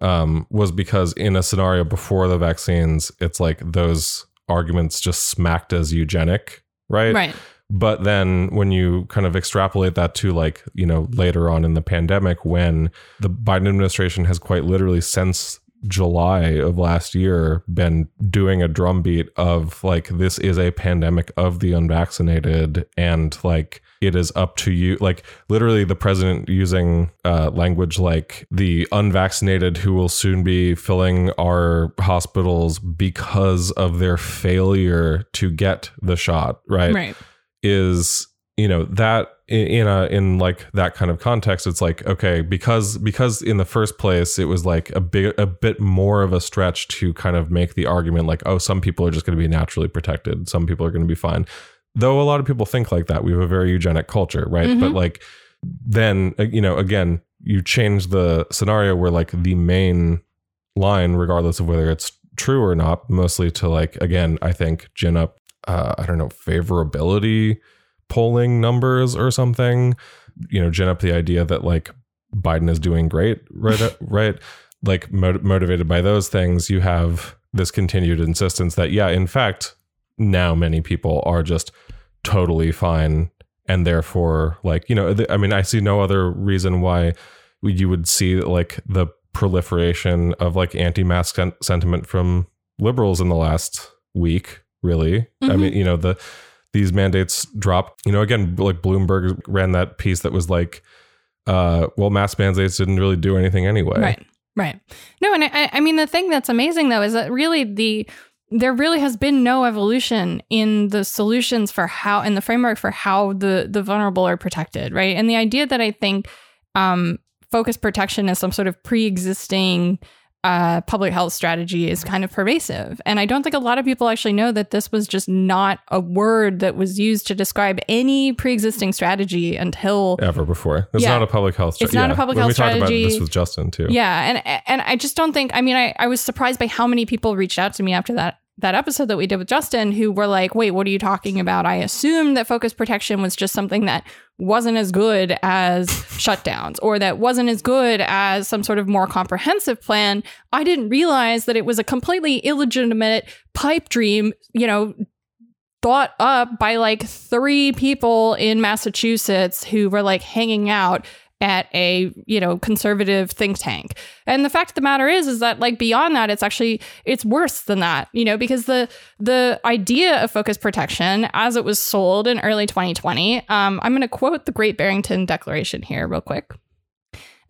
um, was because in a scenario before the vaccines, it's like those arguments just smacked as eugenic, right? Right. But then when you kind of extrapolate that to like, you know, later on in the pandemic, when the Biden administration has quite literally since July of last year been doing a drumbeat of like, this is a pandemic of the unvaccinated and like, it is up to you. Like literally, the president using uh, language like the unvaccinated who will soon be filling our hospitals because of their failure to get the shot. Right Right. is you know that in, a in like that kind of context it's like okay because because in the first place it was like a big a bit more of a stretch to kind of make the argument like oh some people are just going to be naturally protected some people are going to be fine though a lot of people think like that we have a very eugenic culture right? Mhm. but like then uh, you know again you change the scenario where like the main line regardless of whether it's true or not mostly to like again i think gin up uh, i don't know favorability polling numbers or something. You know gin up the idea that like biden is doing great right right? Like mot- motivated by those things you have this continued insistence that yeah in fact now many people are just totally fine and therefore like you know i mean i see no other reason why you would see like the proliferation of like anti-mask sen- sentiment from liberals in the last week. Really, I Mhm. mean, you know the these mandates dropped. You know, again, like Bloomberg ran that piece that was like, uh, well, mask mandates didn't really do anything anyway. Right. Right. No, and I, I mean the thing that's amazing though is that really the there really has been no evolution in the solutions for how in the framework for how the the vulnerable are protected, right? And the idea that I think um, focus protection is some sort of pre-existing uh, public health strategy is kind of pervasive. And I don't think a lot of people actually know that this was just not a word that was used to describe any pre-existing strategy until Ever before, it's Yeah. not a public health. Strategy it's not a public when health we talked about this with Justin too. Yeah, and and I just don't think. I mean, I, I was surprised by how many people reached out to me after that that episode that we did with Justin, who were like, "Wait, what are you talking about?" I assumed that focus protection was just something that wasn't as good as shutdowns, or that wasn't as good as some sort of more comprehensive plan. I didn't realize that it was a completely illegitimate pipe dream. You know. Thought up by like three people in Massachusetts who were like hanging out at a you know conservative think tank and the fact of the matter is is that like beyond that it's actually it's worse than that you know because the the idea of focus protection as it was sold in early 2020 um, i'm going to quote the great barrington declaration here real quick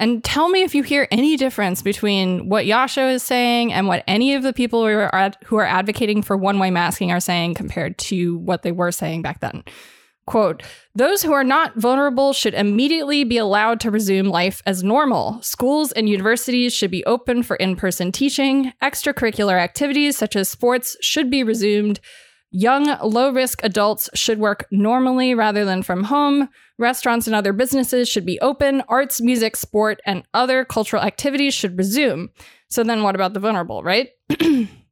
and tell me if you hear any difference between what Yascha is saying and what any of the people who are, ad- who are advocating for one way masking are saying compared to what they were saying back then. Quote, those who are not vulnerable should immediately be allowed to resume life as normal. Schools and universities should be open for in person teaching. Extracurricular activities such as sports should be resumed. Young, low risk adults should work normally rather than from home. Restaurants and other businesses should be open. Arts, music, sport, and other cultural activities should resume. So then, what about the vulnerable, right?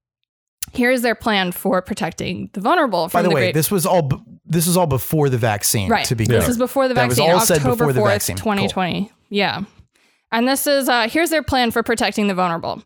Here's their plan for protecting the vulnerable. From By the, way, great- this was all b- this is all before the vaccine. Right. To be Yeah. This is before the That was vaccine, all said October before the 4th, vaccine. Cool. 2020. Yeah. And this is uh, here's their plan for protecting the vulnerable.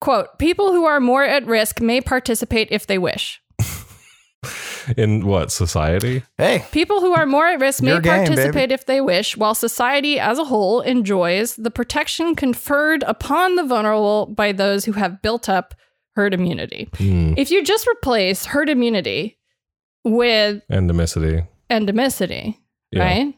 Quote, people who are more at risk may participate if they wish. In what society? hey, People who are more at risk may game, participate if they wish, while society as a whole enjoys the protection conferred upon the vulnerable by those who have built up herd immunity. Hmm. If you just replace herd immunity with Endemicity. endemicity, Yeah. right?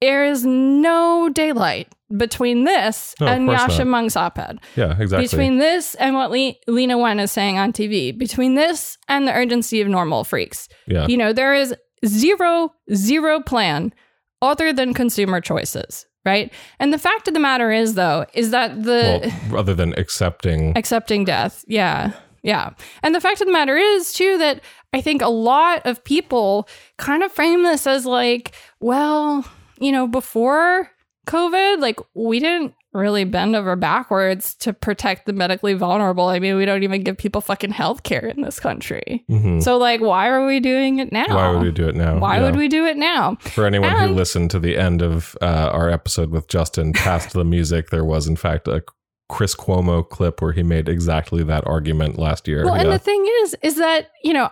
There is no daylight between this No, and Yascha. Mounk's op-ed. Yeah, exactly. Between this and what Le- Leana Wen is saying on TV. Between this and the urgency of normal freaks. yeah. You know, there is zero, zero plan other than consumer choices, right? And the fact of the matter is, though, is that the well, rather than accepting accepting death. Yeah. Yeah. And the fact of the matter is, too, that I think a lot of people kind of frame this as like, well, you know, before COVID, like we didn't really bend over backwards to protect the medically vulnerable. I mean, we don't even give people fucking health care in this country. Mhm. So, like, why are we doing it now? why would we do it now? Why Yeah. would we do it now? For anyone who listened to the end of uh, our episode with Justin past the music, there was in fact a Chris Cuomo clip where he made exactly that argument last year. Well, and the thing is, is that you know,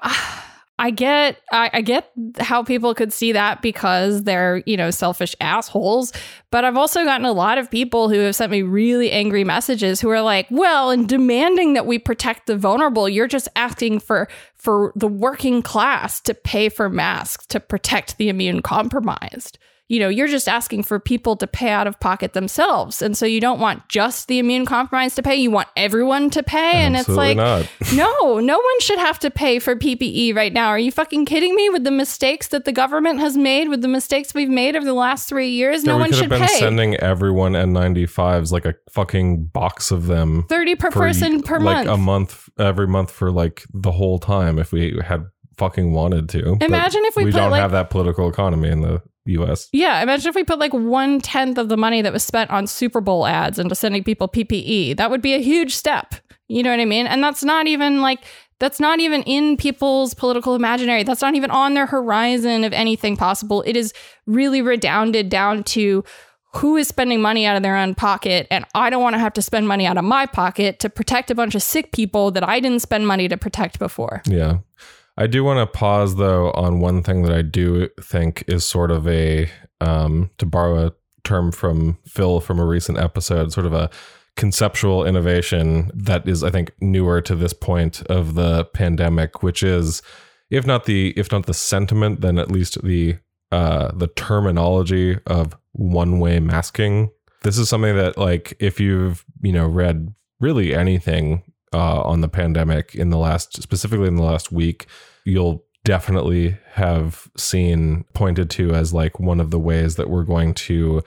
I get, I, I get how people could see that because they're you know selfish assholes. But I've also gotten a lot of people who have sent me really angry messages who are like, "Well, in demanding that we protect the vulnerable, you're just asking for for the working class to pay for masks to protect the immune compromised." You know, you're just asking for people to pay out of pocket themselves. And so you don't want just the immune compromised to pay, you want everyone to pay. And it's like, not. no, no one should have to pay for PPE right now. Are you fucking kidding me? With the mistakes that the government has made, with the mistakes we've made over the last three years, Yeah, no we one could should have been pay. sending everyone N95s like a fucking box of them 30 per for person per like month. a month every month for like the whole time if we had fucking wanted to. Imagine if we we don't like- have that political economy in the U.S. Yeah, imagine if we put like one tenth of the money that was spent on Super Bowl ads into sending people PPE. That would be a huge step. You know what I mean? And that's not even like that's not even in people's political imaginary. That's not even on their horizon of anything possible. It is really redounded down to who is spending money out of their own pocket and I don't want to have to spend money out of my pocket to protect a bunch of sick people that I didn't spend money to protect before. Yeah. I do want to pause though on one thing that I do think is sort of a um to borrow a term from Phil from a recent episode, sort of a conceptual innovation that is, I think, newer to this point of the pandemic, which is, if not the if not the sentiment, then at least the uh, the terminology of one way masking. This is something that, like, if you've you know read really anything uh, on the pandemic in the last, specifically in the last week, you'll definitely have seen pointed to as like one of the ways that we're going to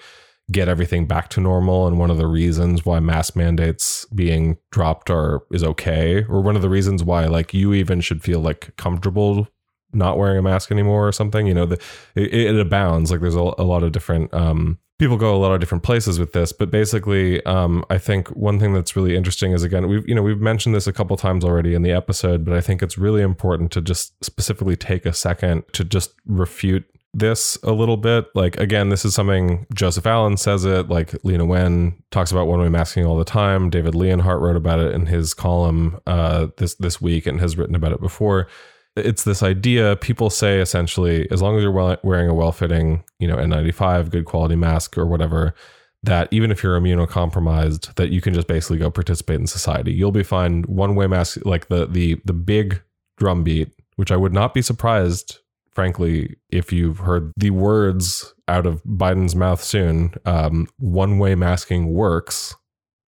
get everything back to normal and one of the reasons why mask mandates being dropped are is okay or one of the reasons why like you even should feel like comfortable not wearing a mask anymore or something you know the it, it abounds. Like there's a, a lot of different um people go a lot of different places with this but basically um i think one thing that's really interesting is again we've you know we've mentioned this a couple times already in the episode but i think it's really important to just specifically take a second to just refute this a little bit. Like again, this is something Joseph Allen says it. Like Leana Wen talks about one-way masking all the time. David Leonhardt wrote about it in his column uh, this this week and has written about it before. It's this idea people say essentially, as long as you're wearing a well-fitting, you know, N95, good quality mask or whatever, that even if you're immunocompromised, that you can just basically go participate in society. You'll be fine. One-way mask, like the the the big drumbeat, which I would not be surprised frankly, if you've heard the words out of Biden's mouth soon, um, one way masking works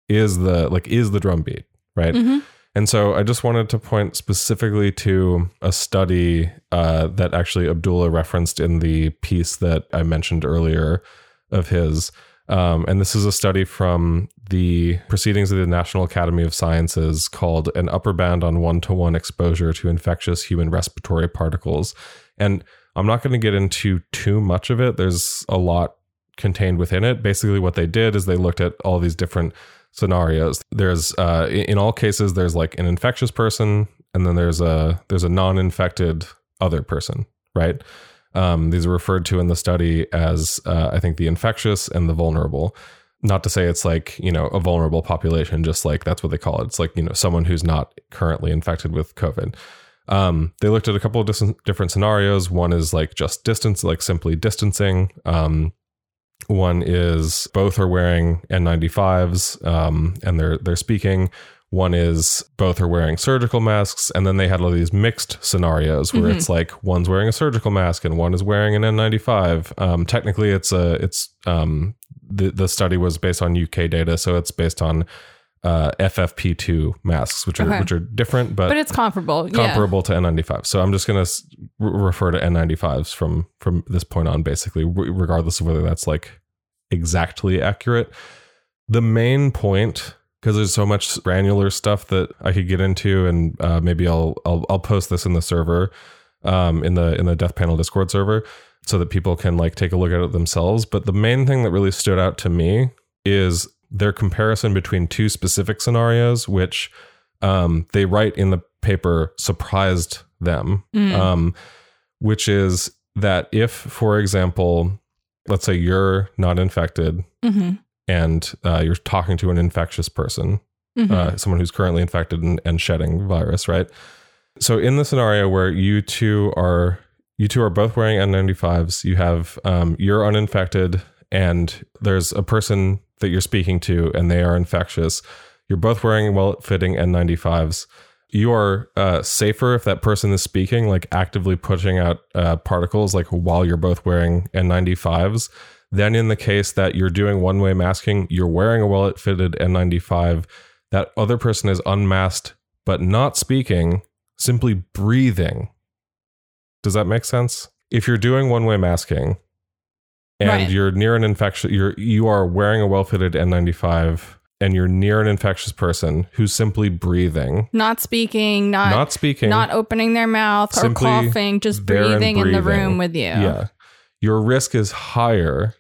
is the like is the drumbeat, right? Mm-hmm. And so I just wanted to point specifically to a study uh, that actually Abdullah referenced in the piece that I mentioned earlier of his. Um, and this is a study from the Proceedings of the National Academy of Sciences called An Upper Bound on One to One Exposure to Infectious Human Respiratory Particles. And I'm not going to get into too much of it. There's a lot contained within it. Basically, what they did is they looked at all these different scenarios. There's uh, in all cases there's like an infectious person, and then there's a there's a non-infected other person, right? Um, these are referred to in the study as uh, I think the infectious and the vulnerable. Not to say it's like you know a vulnerable population, just like that's what they call it. It's like you know someone who's not currently infected with COVID. Um, they looked at a couple of dis- different scenarios. One is like just distance, like simply distancing. Um, one is both are wearing N95s um, and they're they're speaking. One is both are wearing surgical masks, and then they had all these mixed scenarios where mm-hmm. it's like one's wearing a surgical mask and one is wearing an N95. Um, technically, it's a it's um, the the study was based on UK data, so it's based on uh, FFP2 masks, which are okay. which are different, but but it's comparable, comparable yeah. to N95. So I'm just going to refer to N95s from from this point on, basically, regardless of whether that's like exactly accurate. The main point, because there's so much granular stuff that I could get into, and uh, maybe I'll, I'll I'll post this in the server, um, in the in the Death Panel Discord server, so that people can like take a look at it themselves. But the main thing that really stood out to me is their comparison between two specific scenarios, which um, they write in the paper surprised them, mm. um, which is that if, for example, let's say you're not infected mm-hmm. and uh, you're talking to an infectious person, mm-hmm. uh, someone who's currently infected and, and shedding virus, right? So in the scenario where you two are you two are both wearing N95s, you have um, you're uninfected and there's a person that you're speaking to and they are infectious, you're both wearing well fitting N95s. You are uh, safer if that person is speaking, like actively pushing out uh, particles, like while you're both wearing N95s. Then, in the case that you're doing one way masking, you're wearing a well fitted N95, that other person is unmasked but not speaking, simply breathing. Does that make sense? If you're doing one way masking, and right. you're near an infection you're you are wearing a well-fitted N95 and you're near an infectious person who's simply breathing. Not speaking not not speaking. not opening their mouth or coughing just breathing, breathing, in the room with you. Yeah. Your risk is higher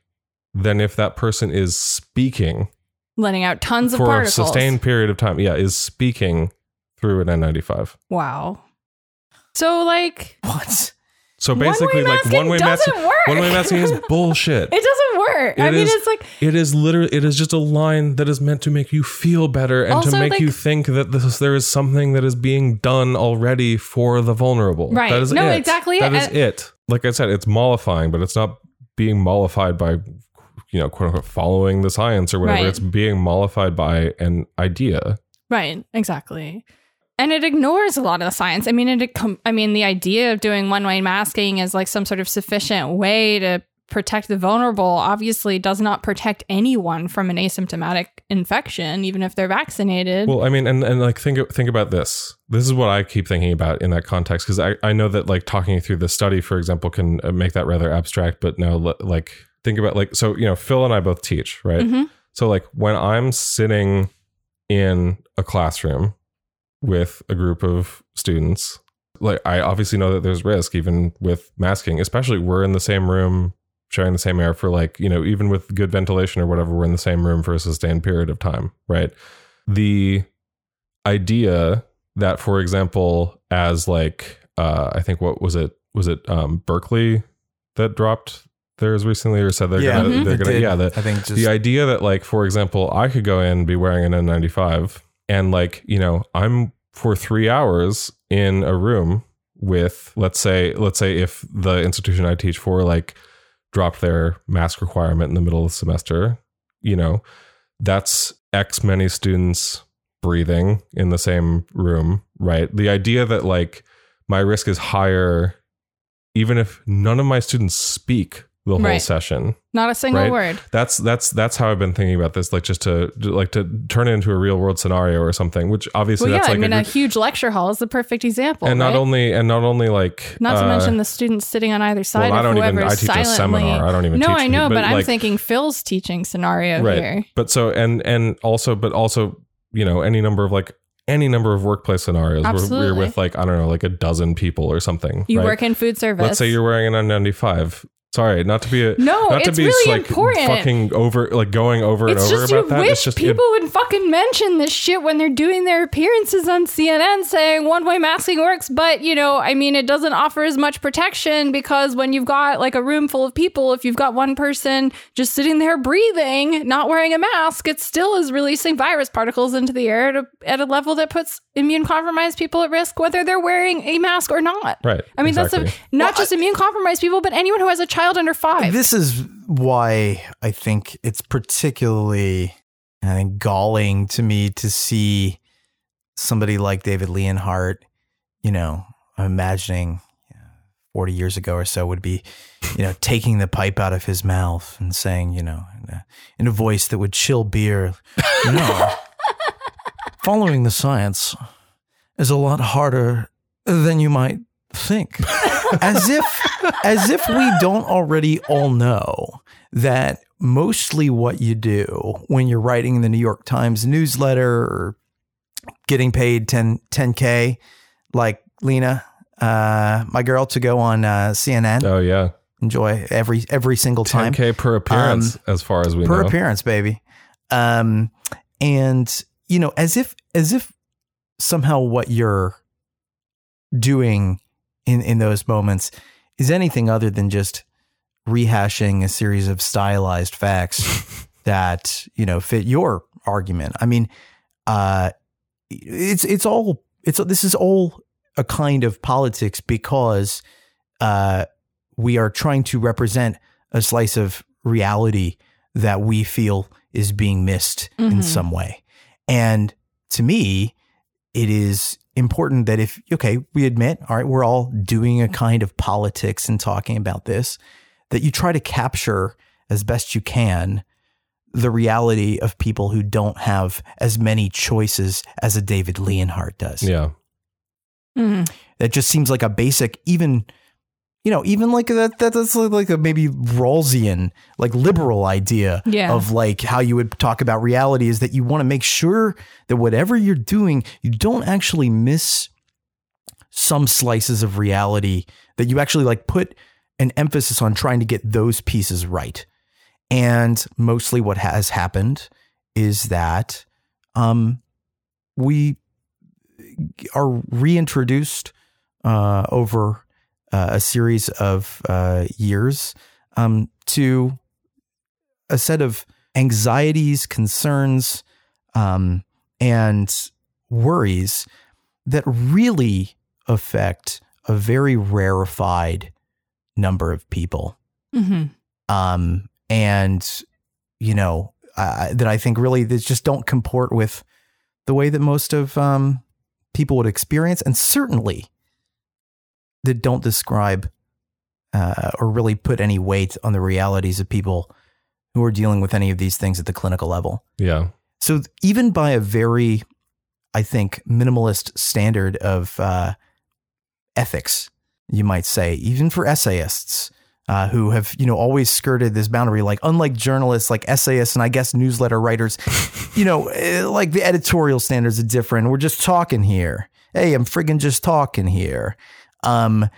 than if that person is speaking letting out tons of particles for a sustained period of time. Yeah is speaking through an N95 wow. So like what so basically, like one way masking, one way masking is bullshit. It doesn't work. It I mean, it's like it is literally it is just a line that is meant to make you feel better and to make like, you think that this there is something that is being done already for the vulnerable. Right. That is no, it. exactly. That is uh, it. Like I said, it's mollifying, but it's not being mollified by you know, quote unquote, following the science or whatever. Right. It's being mollified by an idea. Right, exactly. And it ignores a lot of the science. I mean, it. I mean, the idea of doing one-way masking is like some sort of sufficient way to protect the vulnerable. Obviously, does not protect anyone from an asymptomatic infection, even if they're vaccinated. Well, I mean, and, and like think think about this. This is what I keep thinking about in that context because I, I know that like talking through the study, for example, can uh, make that rather abstract. But now, like think about like so you know Phil and I both teach, right? Mhm. So like when I'm sitting in a classroom with a group of students, like I obviously know that there's risk even with masking, especially we're in the same room sharing the same air for like, you know, even with good ventilation or whatever, we're in the same room for a sustained period of time, right? The idea that, for example, as like uh I think what was it was it um Berkeley that dropped theirs recently or said they're Yeah, gonna Mhm. they're gonna did. yeah the I think just the idea that like for example i could go in and be wearing an n95 and like you know i'm for three hours in a room with let's say let's say if the institution i teach for like dropped their mask requirement in the middle of the semester you know that's x many students breathing in the same room right? The idea that like my risk is higher even if none of my students speak the whole Right. session Not a single Right. word. that's that's that's how I've been thinking about this, like just to like to turn it into a real world scenario or something. Which obviously Well, yeah, that's like I mean, a, a huge lecture hall is the perfect example. and not only and not only like Not to uh, mention the students sitting on either side well, I don't even I teach a silently. seminar. I don't even no, I know, but, I'm thinking Phil's teaching scenario right. here. But so and and also but also you know any number of like any number of workplace scenarios where we're Absolutely. with like I don't know like a dozen people or something. You right? work in food service. Let's say you're wearing an N95. Sorry, not to be a no, not to it's be really like important. fucking over like going over and it's over just about you that. wish it's just it- people would fucking mention this shit when they're doing their appearances on CNN saying one way masking works, but you know, I mean, it doesn't offer as much protection because when you've got like a room full of people, if you've got one person just sitting there breathing, not wearing a mask, it still is releasing virus particles into the air at a, at a level that puts immune compromised people at risk, whether they're wearing a mask or not. right. I mean, exactly. that's a, not just immune compromised people, but anyone who has a child under five. This is why I think it's particularly, I think, galling to me to see somebody like David Leonhardt, you know, I'm imagining 40 years ago or so would be, you know, taking the pipe out of his mouth and saying, you know, in a, in a voice that would chill beer, no, following the science is a lot harder than you might think. as if as if we don't already all know that mostly what you do when you're writing the New York Times newsletter or getting paid 10 10k like Leana uh, my girl to go on uh, CNN Oh yeah. enjoy every every single time 10k per appearance as far as we know. per know. appearance, baby. Um, and you know, as if as if somehow what you're doing in in those moments is anything other than just rehashing a series of stylized facts that you know fit your argument. I mean, uh, it's it's all it's this is all a kind of politics because uh, we are trying to represent a slice of reality that we feel is being missed in Mhm. some way. And to me, it is important that if, okay, we admit, all right, we're all doing a kind of politics and talking about this, that you try to capture as best you can the reality of people who don't have as many choices as a David Leonhardt does Yeah. Mhm. that just seems like a basic even you know even like that, that that's like a maybe rawlsian like liberal idea Yeah. of like how you would talk about reality is that you want to make sure that whatever you're doing you don't actually miss some slices of reality that you actually like put an emphasis on trying to get those pieces right and mostly what has happened is that um we are reintroduced uh, over uh, a series of uh, years um, to a set of anxieties, concerns, um, and worries that really affect a very rarefied number of people. Mhm. Um, and you know, uh, that I think really that just don't comport with the way that most of um, people would experience, and certainly that don't describe uh, or really put any weight on the realities of people who are dealing with any of these things at the clinical level. Yeah. So even by a very, I think, minimalist standard of uh, ethics, you might say, even for essayists uh, who have, you know, always skirted this boundary, like unlike journalists, like essayists, and I guess newsletter writers, you know, eh, like the editorial standards are different. We're just talking here. Hey, I'm friggin' just talking here. Um,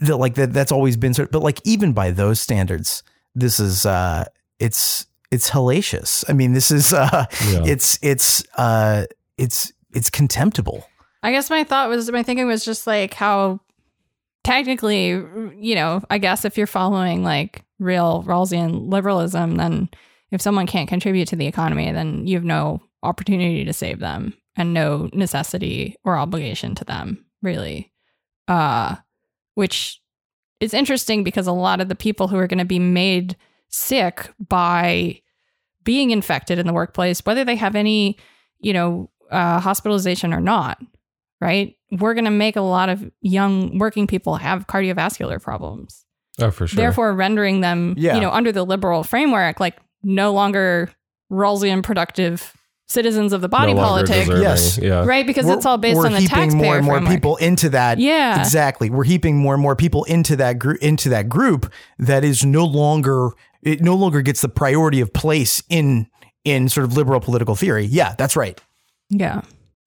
the, like that, that's always been sort. of, But like even by those standards, this is uh, it's it's hellacious. I mean, this is uh, Yeah. it's it's uh, it's it's contemptible. I guess my thought was my thinking was just like how technically, you know, I guess if you're following like real Rawlsian liberalism, then if someone can't contribute to the economy, then you have no opportunity to save them and no necessity or obligation to them, really. Uh, which is interesting because a lot of the people who are going to be made sick by being infected in the workplace, whether they have any, you know, uh, hospitalization or not, right? We're going to make a lot of young working people have cardiovascular problems. Oh, for sure. Therefore, rendering them, Yeah. you know, under the liberal framework, like no longer Rawlsian productive citizens of the body No politic. Yes. Yeah. right? Because We're- it's all based we're on the heaping taxpayer more and more framework. people into that. Yeah. exactly. We're heaping more and more people into that group into that group that is no longer it no longer gets the priority of place in in sort of liberal political theory. Yeah, that's right. Yeah.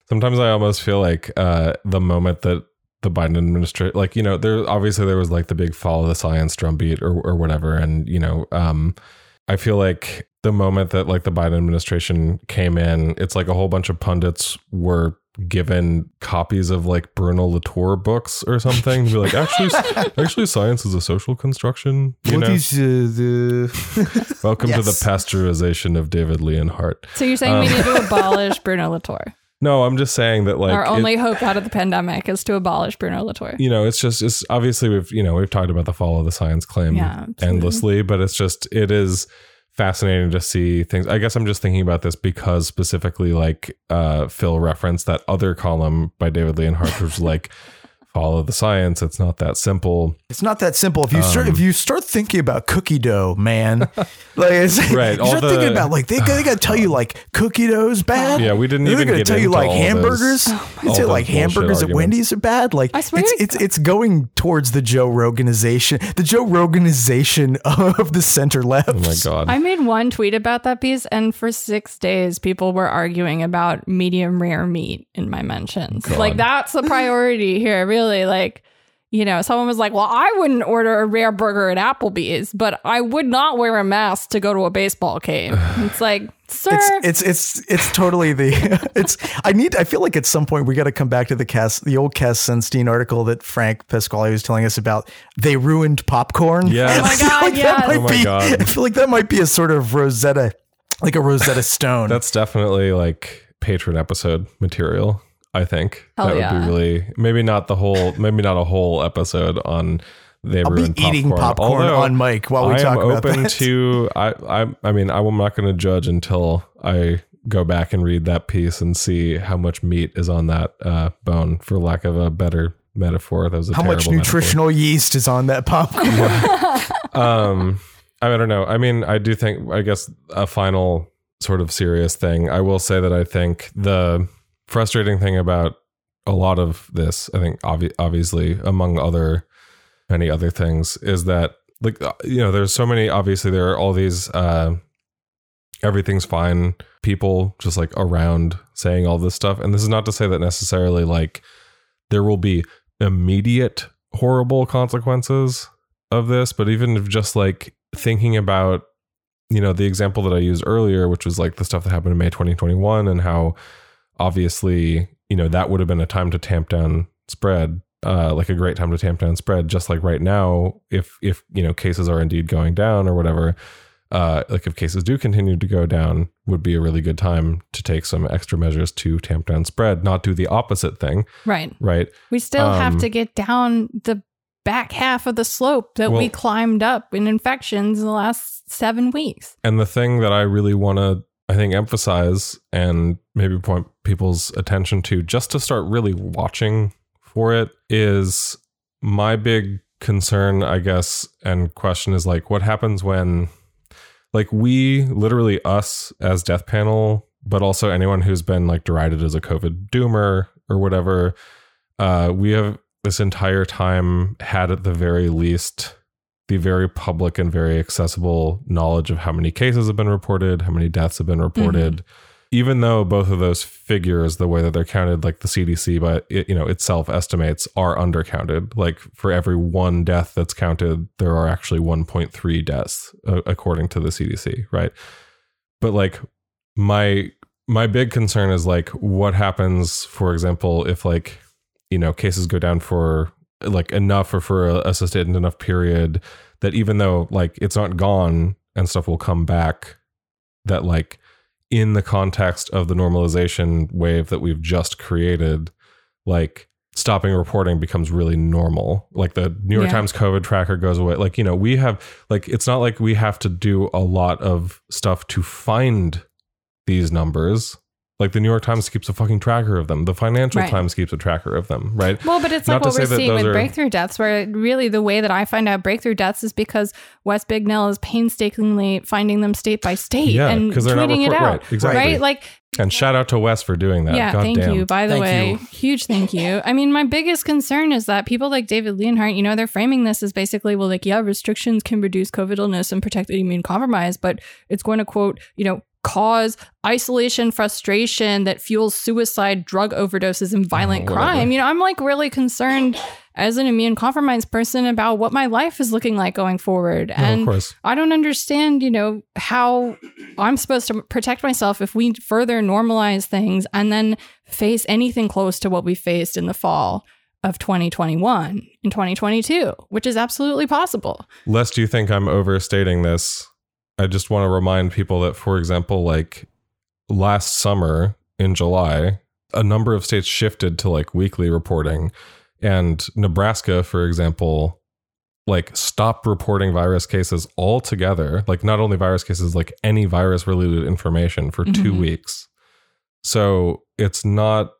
Sometimes I almost feel like uh, the moment that the Biden administration, like you know, there obviously there was like the big follow the science drumbeat or or whatever, and you know, um, I feel like the moment that like the Biden administration came in, it's like a whole bunch of pundits were given copies of like Bruno Latour books or something to be like actually actually science is a social construction you What know is, uh, the welcome to the pasteurization of David Leonhardt So you're saying we Um, need to abolish Bruno Latour? no i'm just saying that like Our it- only hope out of the pandemic is to abolish Bruno Latour. you know, it's just it's obviously we've you know we've talked about the fall of the science claim Yeah, endlessly, but it's just it is fascinating to see things. I guess I'm just thinking about this because specifically like uh Phil referenced that other column by David Leonhardt, which was like follow the science. It's not that simple. It's not that simple. If you start Um, if you start thinking about cookie dough, man, like it's, Right, you all start the- thinking about like they, they got to tell you like cookie dough's bad. Yeah, we didn't even. They're even gonna tell you like hamburgers. those- They all say those like hamburgers at arguments. Wendy's are bad. Like I swear it's it's it's going towards the Joe Roganization, the Joe Roganization of the center left. Oh my god. I made one tweet about that piece, and for six days, people were arguing about medium rare meat in my mentions. God. Like, that's the priority here, really. Like, you know, someone was like, Well, I wouldn't order a rare burger at Applebee's, but I would not wear a mask to go to a baseball game. It's like, Sir, It's it's it's it's totally the it's I need I feel like at some point we got to come back to the cast, the old Cass Sunstein article that Frank Pasquale was telling us about. They ruined popcorn. Yes. Oh my I feel God, like yes. Oh my be- God. I feel like that might be a sort of Rosetta, like a Rosetta Stone. That's definitely like patron episode material. I think Hell that would be really maybe not the whole maybe not a whole episode on they I'll be ruined eating popcorn Although on Mike while we I talk am about open that. to I I I mean I'm not going to judge until I go back and read that piece and see how much meat is on that uh, bone for lack of a better metaphor. That was a How much terrible metaphor. nutritional yeast is on that popcorn? um I don't know. I mean, I do think I guess a final sort of serious thing. I will say that I think the frustrating thing about a lot of this, I think obvi- obviously among other many other things is that like uh, you know, there's so many obviously there are all these uh everything's fine people just like around saying all this stuff. And this is not to say that necessarily like there will be immediate horrible consequences of this, but even if just like thinking about, you know, the example that I used earlier, which was like the stuff that happened in May 2021 and how obviously, you know, that would have been a time to tamp down spread, uh, like a great time to tamp down spread, just like right now, if, if, you know, cases are indeed going down or whatever, uh, like if cases do continue to go down, would be a really good time to take some extra measures to tamp down spread, not do the opposite thing, right. right? We still have Um, to get down the back half of the slope that we climbed up in infections in the last seven weeks. And the thing that I really want to, I think, emphasize and maybe point people's attention to just to start really watching for it is my big concern, I guess, and question is like, what happens when, like, we literally, us as Death Panel, but also anyone who's been like derided as a COVID doomer or whatever, uh, we have this entire time had at the very least the very public and very accessible knowledge of how many cases have been reported, how many deaths have been reported. Even though both of those figures, the way that they're counted, like the CDC, but it, you know itself estimates are undercounted. Like for every one death that's counted, there are actually 1.3 deaths uh, according to the CDC, right? But like my my big concern is like what happens, for example, if like you know cases go down for like enough or for a, a sustained enough period that even though like it's not gone and stuff will come back that like in the context of the normalization wave that we've just created like stopping reporting becomes really normal. Like the new york Yeah. times covid tracker goes away. Like you know we have like it's not like we have to do a lot of stuff to find these numbers like the new york times keeps a fucking tracker of them the financial Right. times keeps a tracker of them right Well, but it's Not like what we're seeing with are- breakthrough deaths, where really the way that I find out breakthrough deaths is because Wes Bignell is painstakingly finding them state by state Yeah, and 'cause they're not tweeting it out. right, exactly. Right? Like, and shout out to wes for doing that yeah, God thank damn. you. By the Thank way, you. huge thank you. I mean, my biggest concern is that people like David Leonhardt, you know, they're framing this as basically, well, like, yeah, restrictions can reduce COVID illness and protect the immune compromise, but it's going to quote, you know, cause isolation, frustration that fuels suicide, drug overdoses, and violent Oh, crime. You know, I'm like really concerned as an immune compromised person about what my life is looking like going forward. No, and I don't understand, you know, how I'm supposed to protect myself if we further normalize things and then face anything close to what we faced in the fall of 2021 in 2022, which is absolutely possible. lest you think I'm overstating this, I just want to remind people that, for example, like last summer in July, a number of states shifted to like weekly reporting. And Nebraska, for example, like stopped reporting virus cases altogether, like not only virus cases, like any virus related information for two Mhm. weeks. So it's not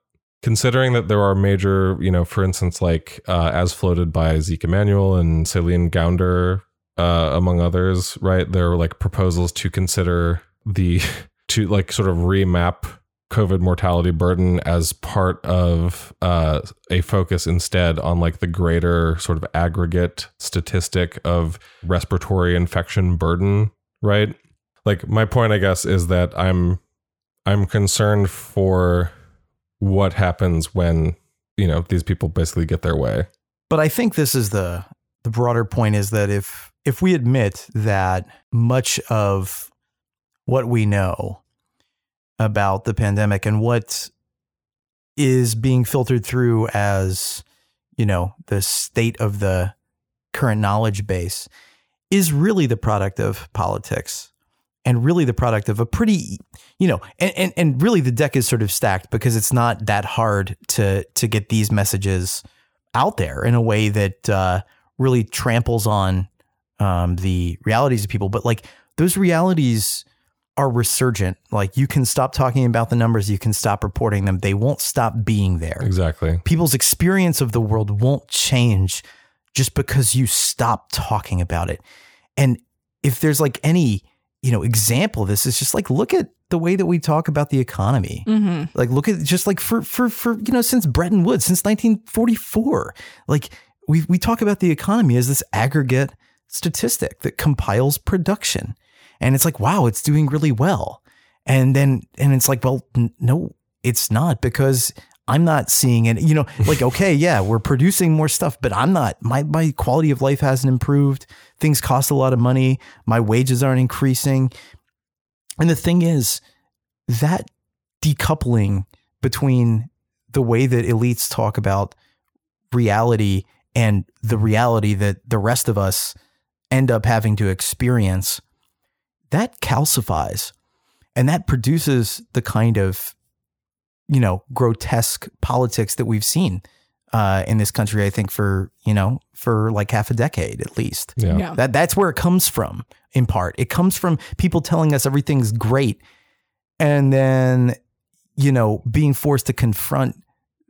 considering that there are major, you know, for instance, like uh, as floated by Zeke Emanuel and Celine Gounder, uh, among others, right? There were like proposals to consider the to like sort of remap COVID mortality burden as part of uh, a focus instead on like the greater sort of aggregate statistic of respiratory infection burden, right? Like my point, I guess, is that I'm I'm concerned for what happens when you know these people basically get their way. But I think this is the the broader point is that if if we admit that much of what we know about the pandemic and what is being filtered through as you know the state of the current knowledge base is really the product of politics and really the product of a pretty you know and, and and really the deck is sort of stacked because it's not that hard to to get these messages out there in a way that uh, really tramples on um, the realities of people. But like those realities are resurgent. Like you can stop talking about the numbers, you can stop reporting them. They won't stop being there. Exactly. People's experience of the world won't change just because you stop talking about it. And if there's like any, you know, example of this, it's just like look at the way that we talk about the economy. hmm Like look at just like for for for you know since Bretton Woods since 1944 like we we talk about the economy as this aggregate statistic that compiles production. And it's like wow it's doing really well. And then and it's like well n- no it's not because I'm not seeing it. You know like okay yeah we're producing more stuff but I'm not my my quality of life hasn't improved. Things cost a lot of money. My wages aren't increasing. And the thing is that decoupling between the way that elites talk about reality and the reality that the rest of us end up having to experience, that calcifies and that produces the kind of, you know, grotesque politics that we've seen uh, in this country. I think for you know for like half a decade at least. Yeah. Yeah. That that's where it comes from. In part, it comes from people telling us everything's great, and then you know being forced to confront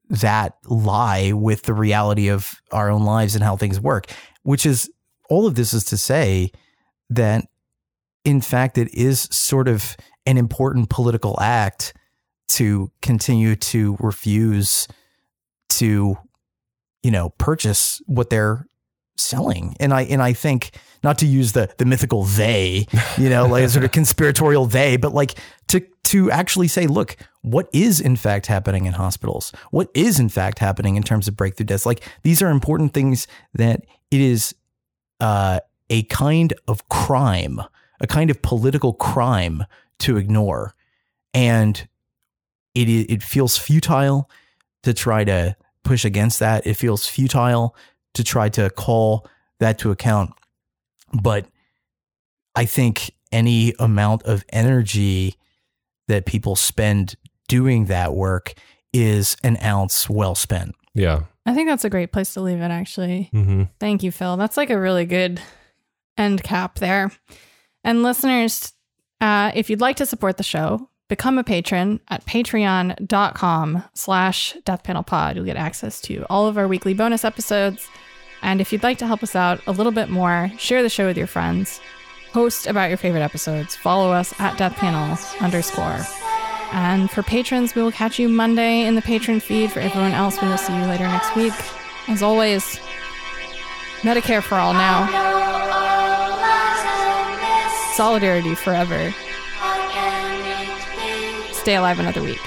that lie with the reality of our own lives and how things work. Which is all of this is to say that in fact it is sort of an important political act to continue to refuse to you know purchase what they're selling. And i and i think not to use the the mythical they you know like a sort of conspiratorial they but like to to actually say look what is in fact happening in hospitals? What is in fact happening in terms of breakthrough deaths? Like these are important things that it is uh, a kind of crime a kind of political crime to ignore and it it feels futile to try to push against that. It feels futile to try to call that to account. But I think any amount of energy that people spend doing that work is an ounce well spent. Yeah. I think that's a great place to leave it, actually. Mm-hmm. Thank you, Phil. That's like a really good end cap there. And listeners, uh, if you'd like to support the show, become a patron at patreon.com slash deathpanelpod. You'll get access to all of our weekly bonus episodes. And if you'd like to help us out a little bit more, share the show with your friends, post about your favorite episodes, follow us at deathpanel underscore. And for patrons, we will catch you Monday in the patron feed. For everyone else, we will see you later next week. As always, Medicare for all now. Solidarity forever. Stay alive another week.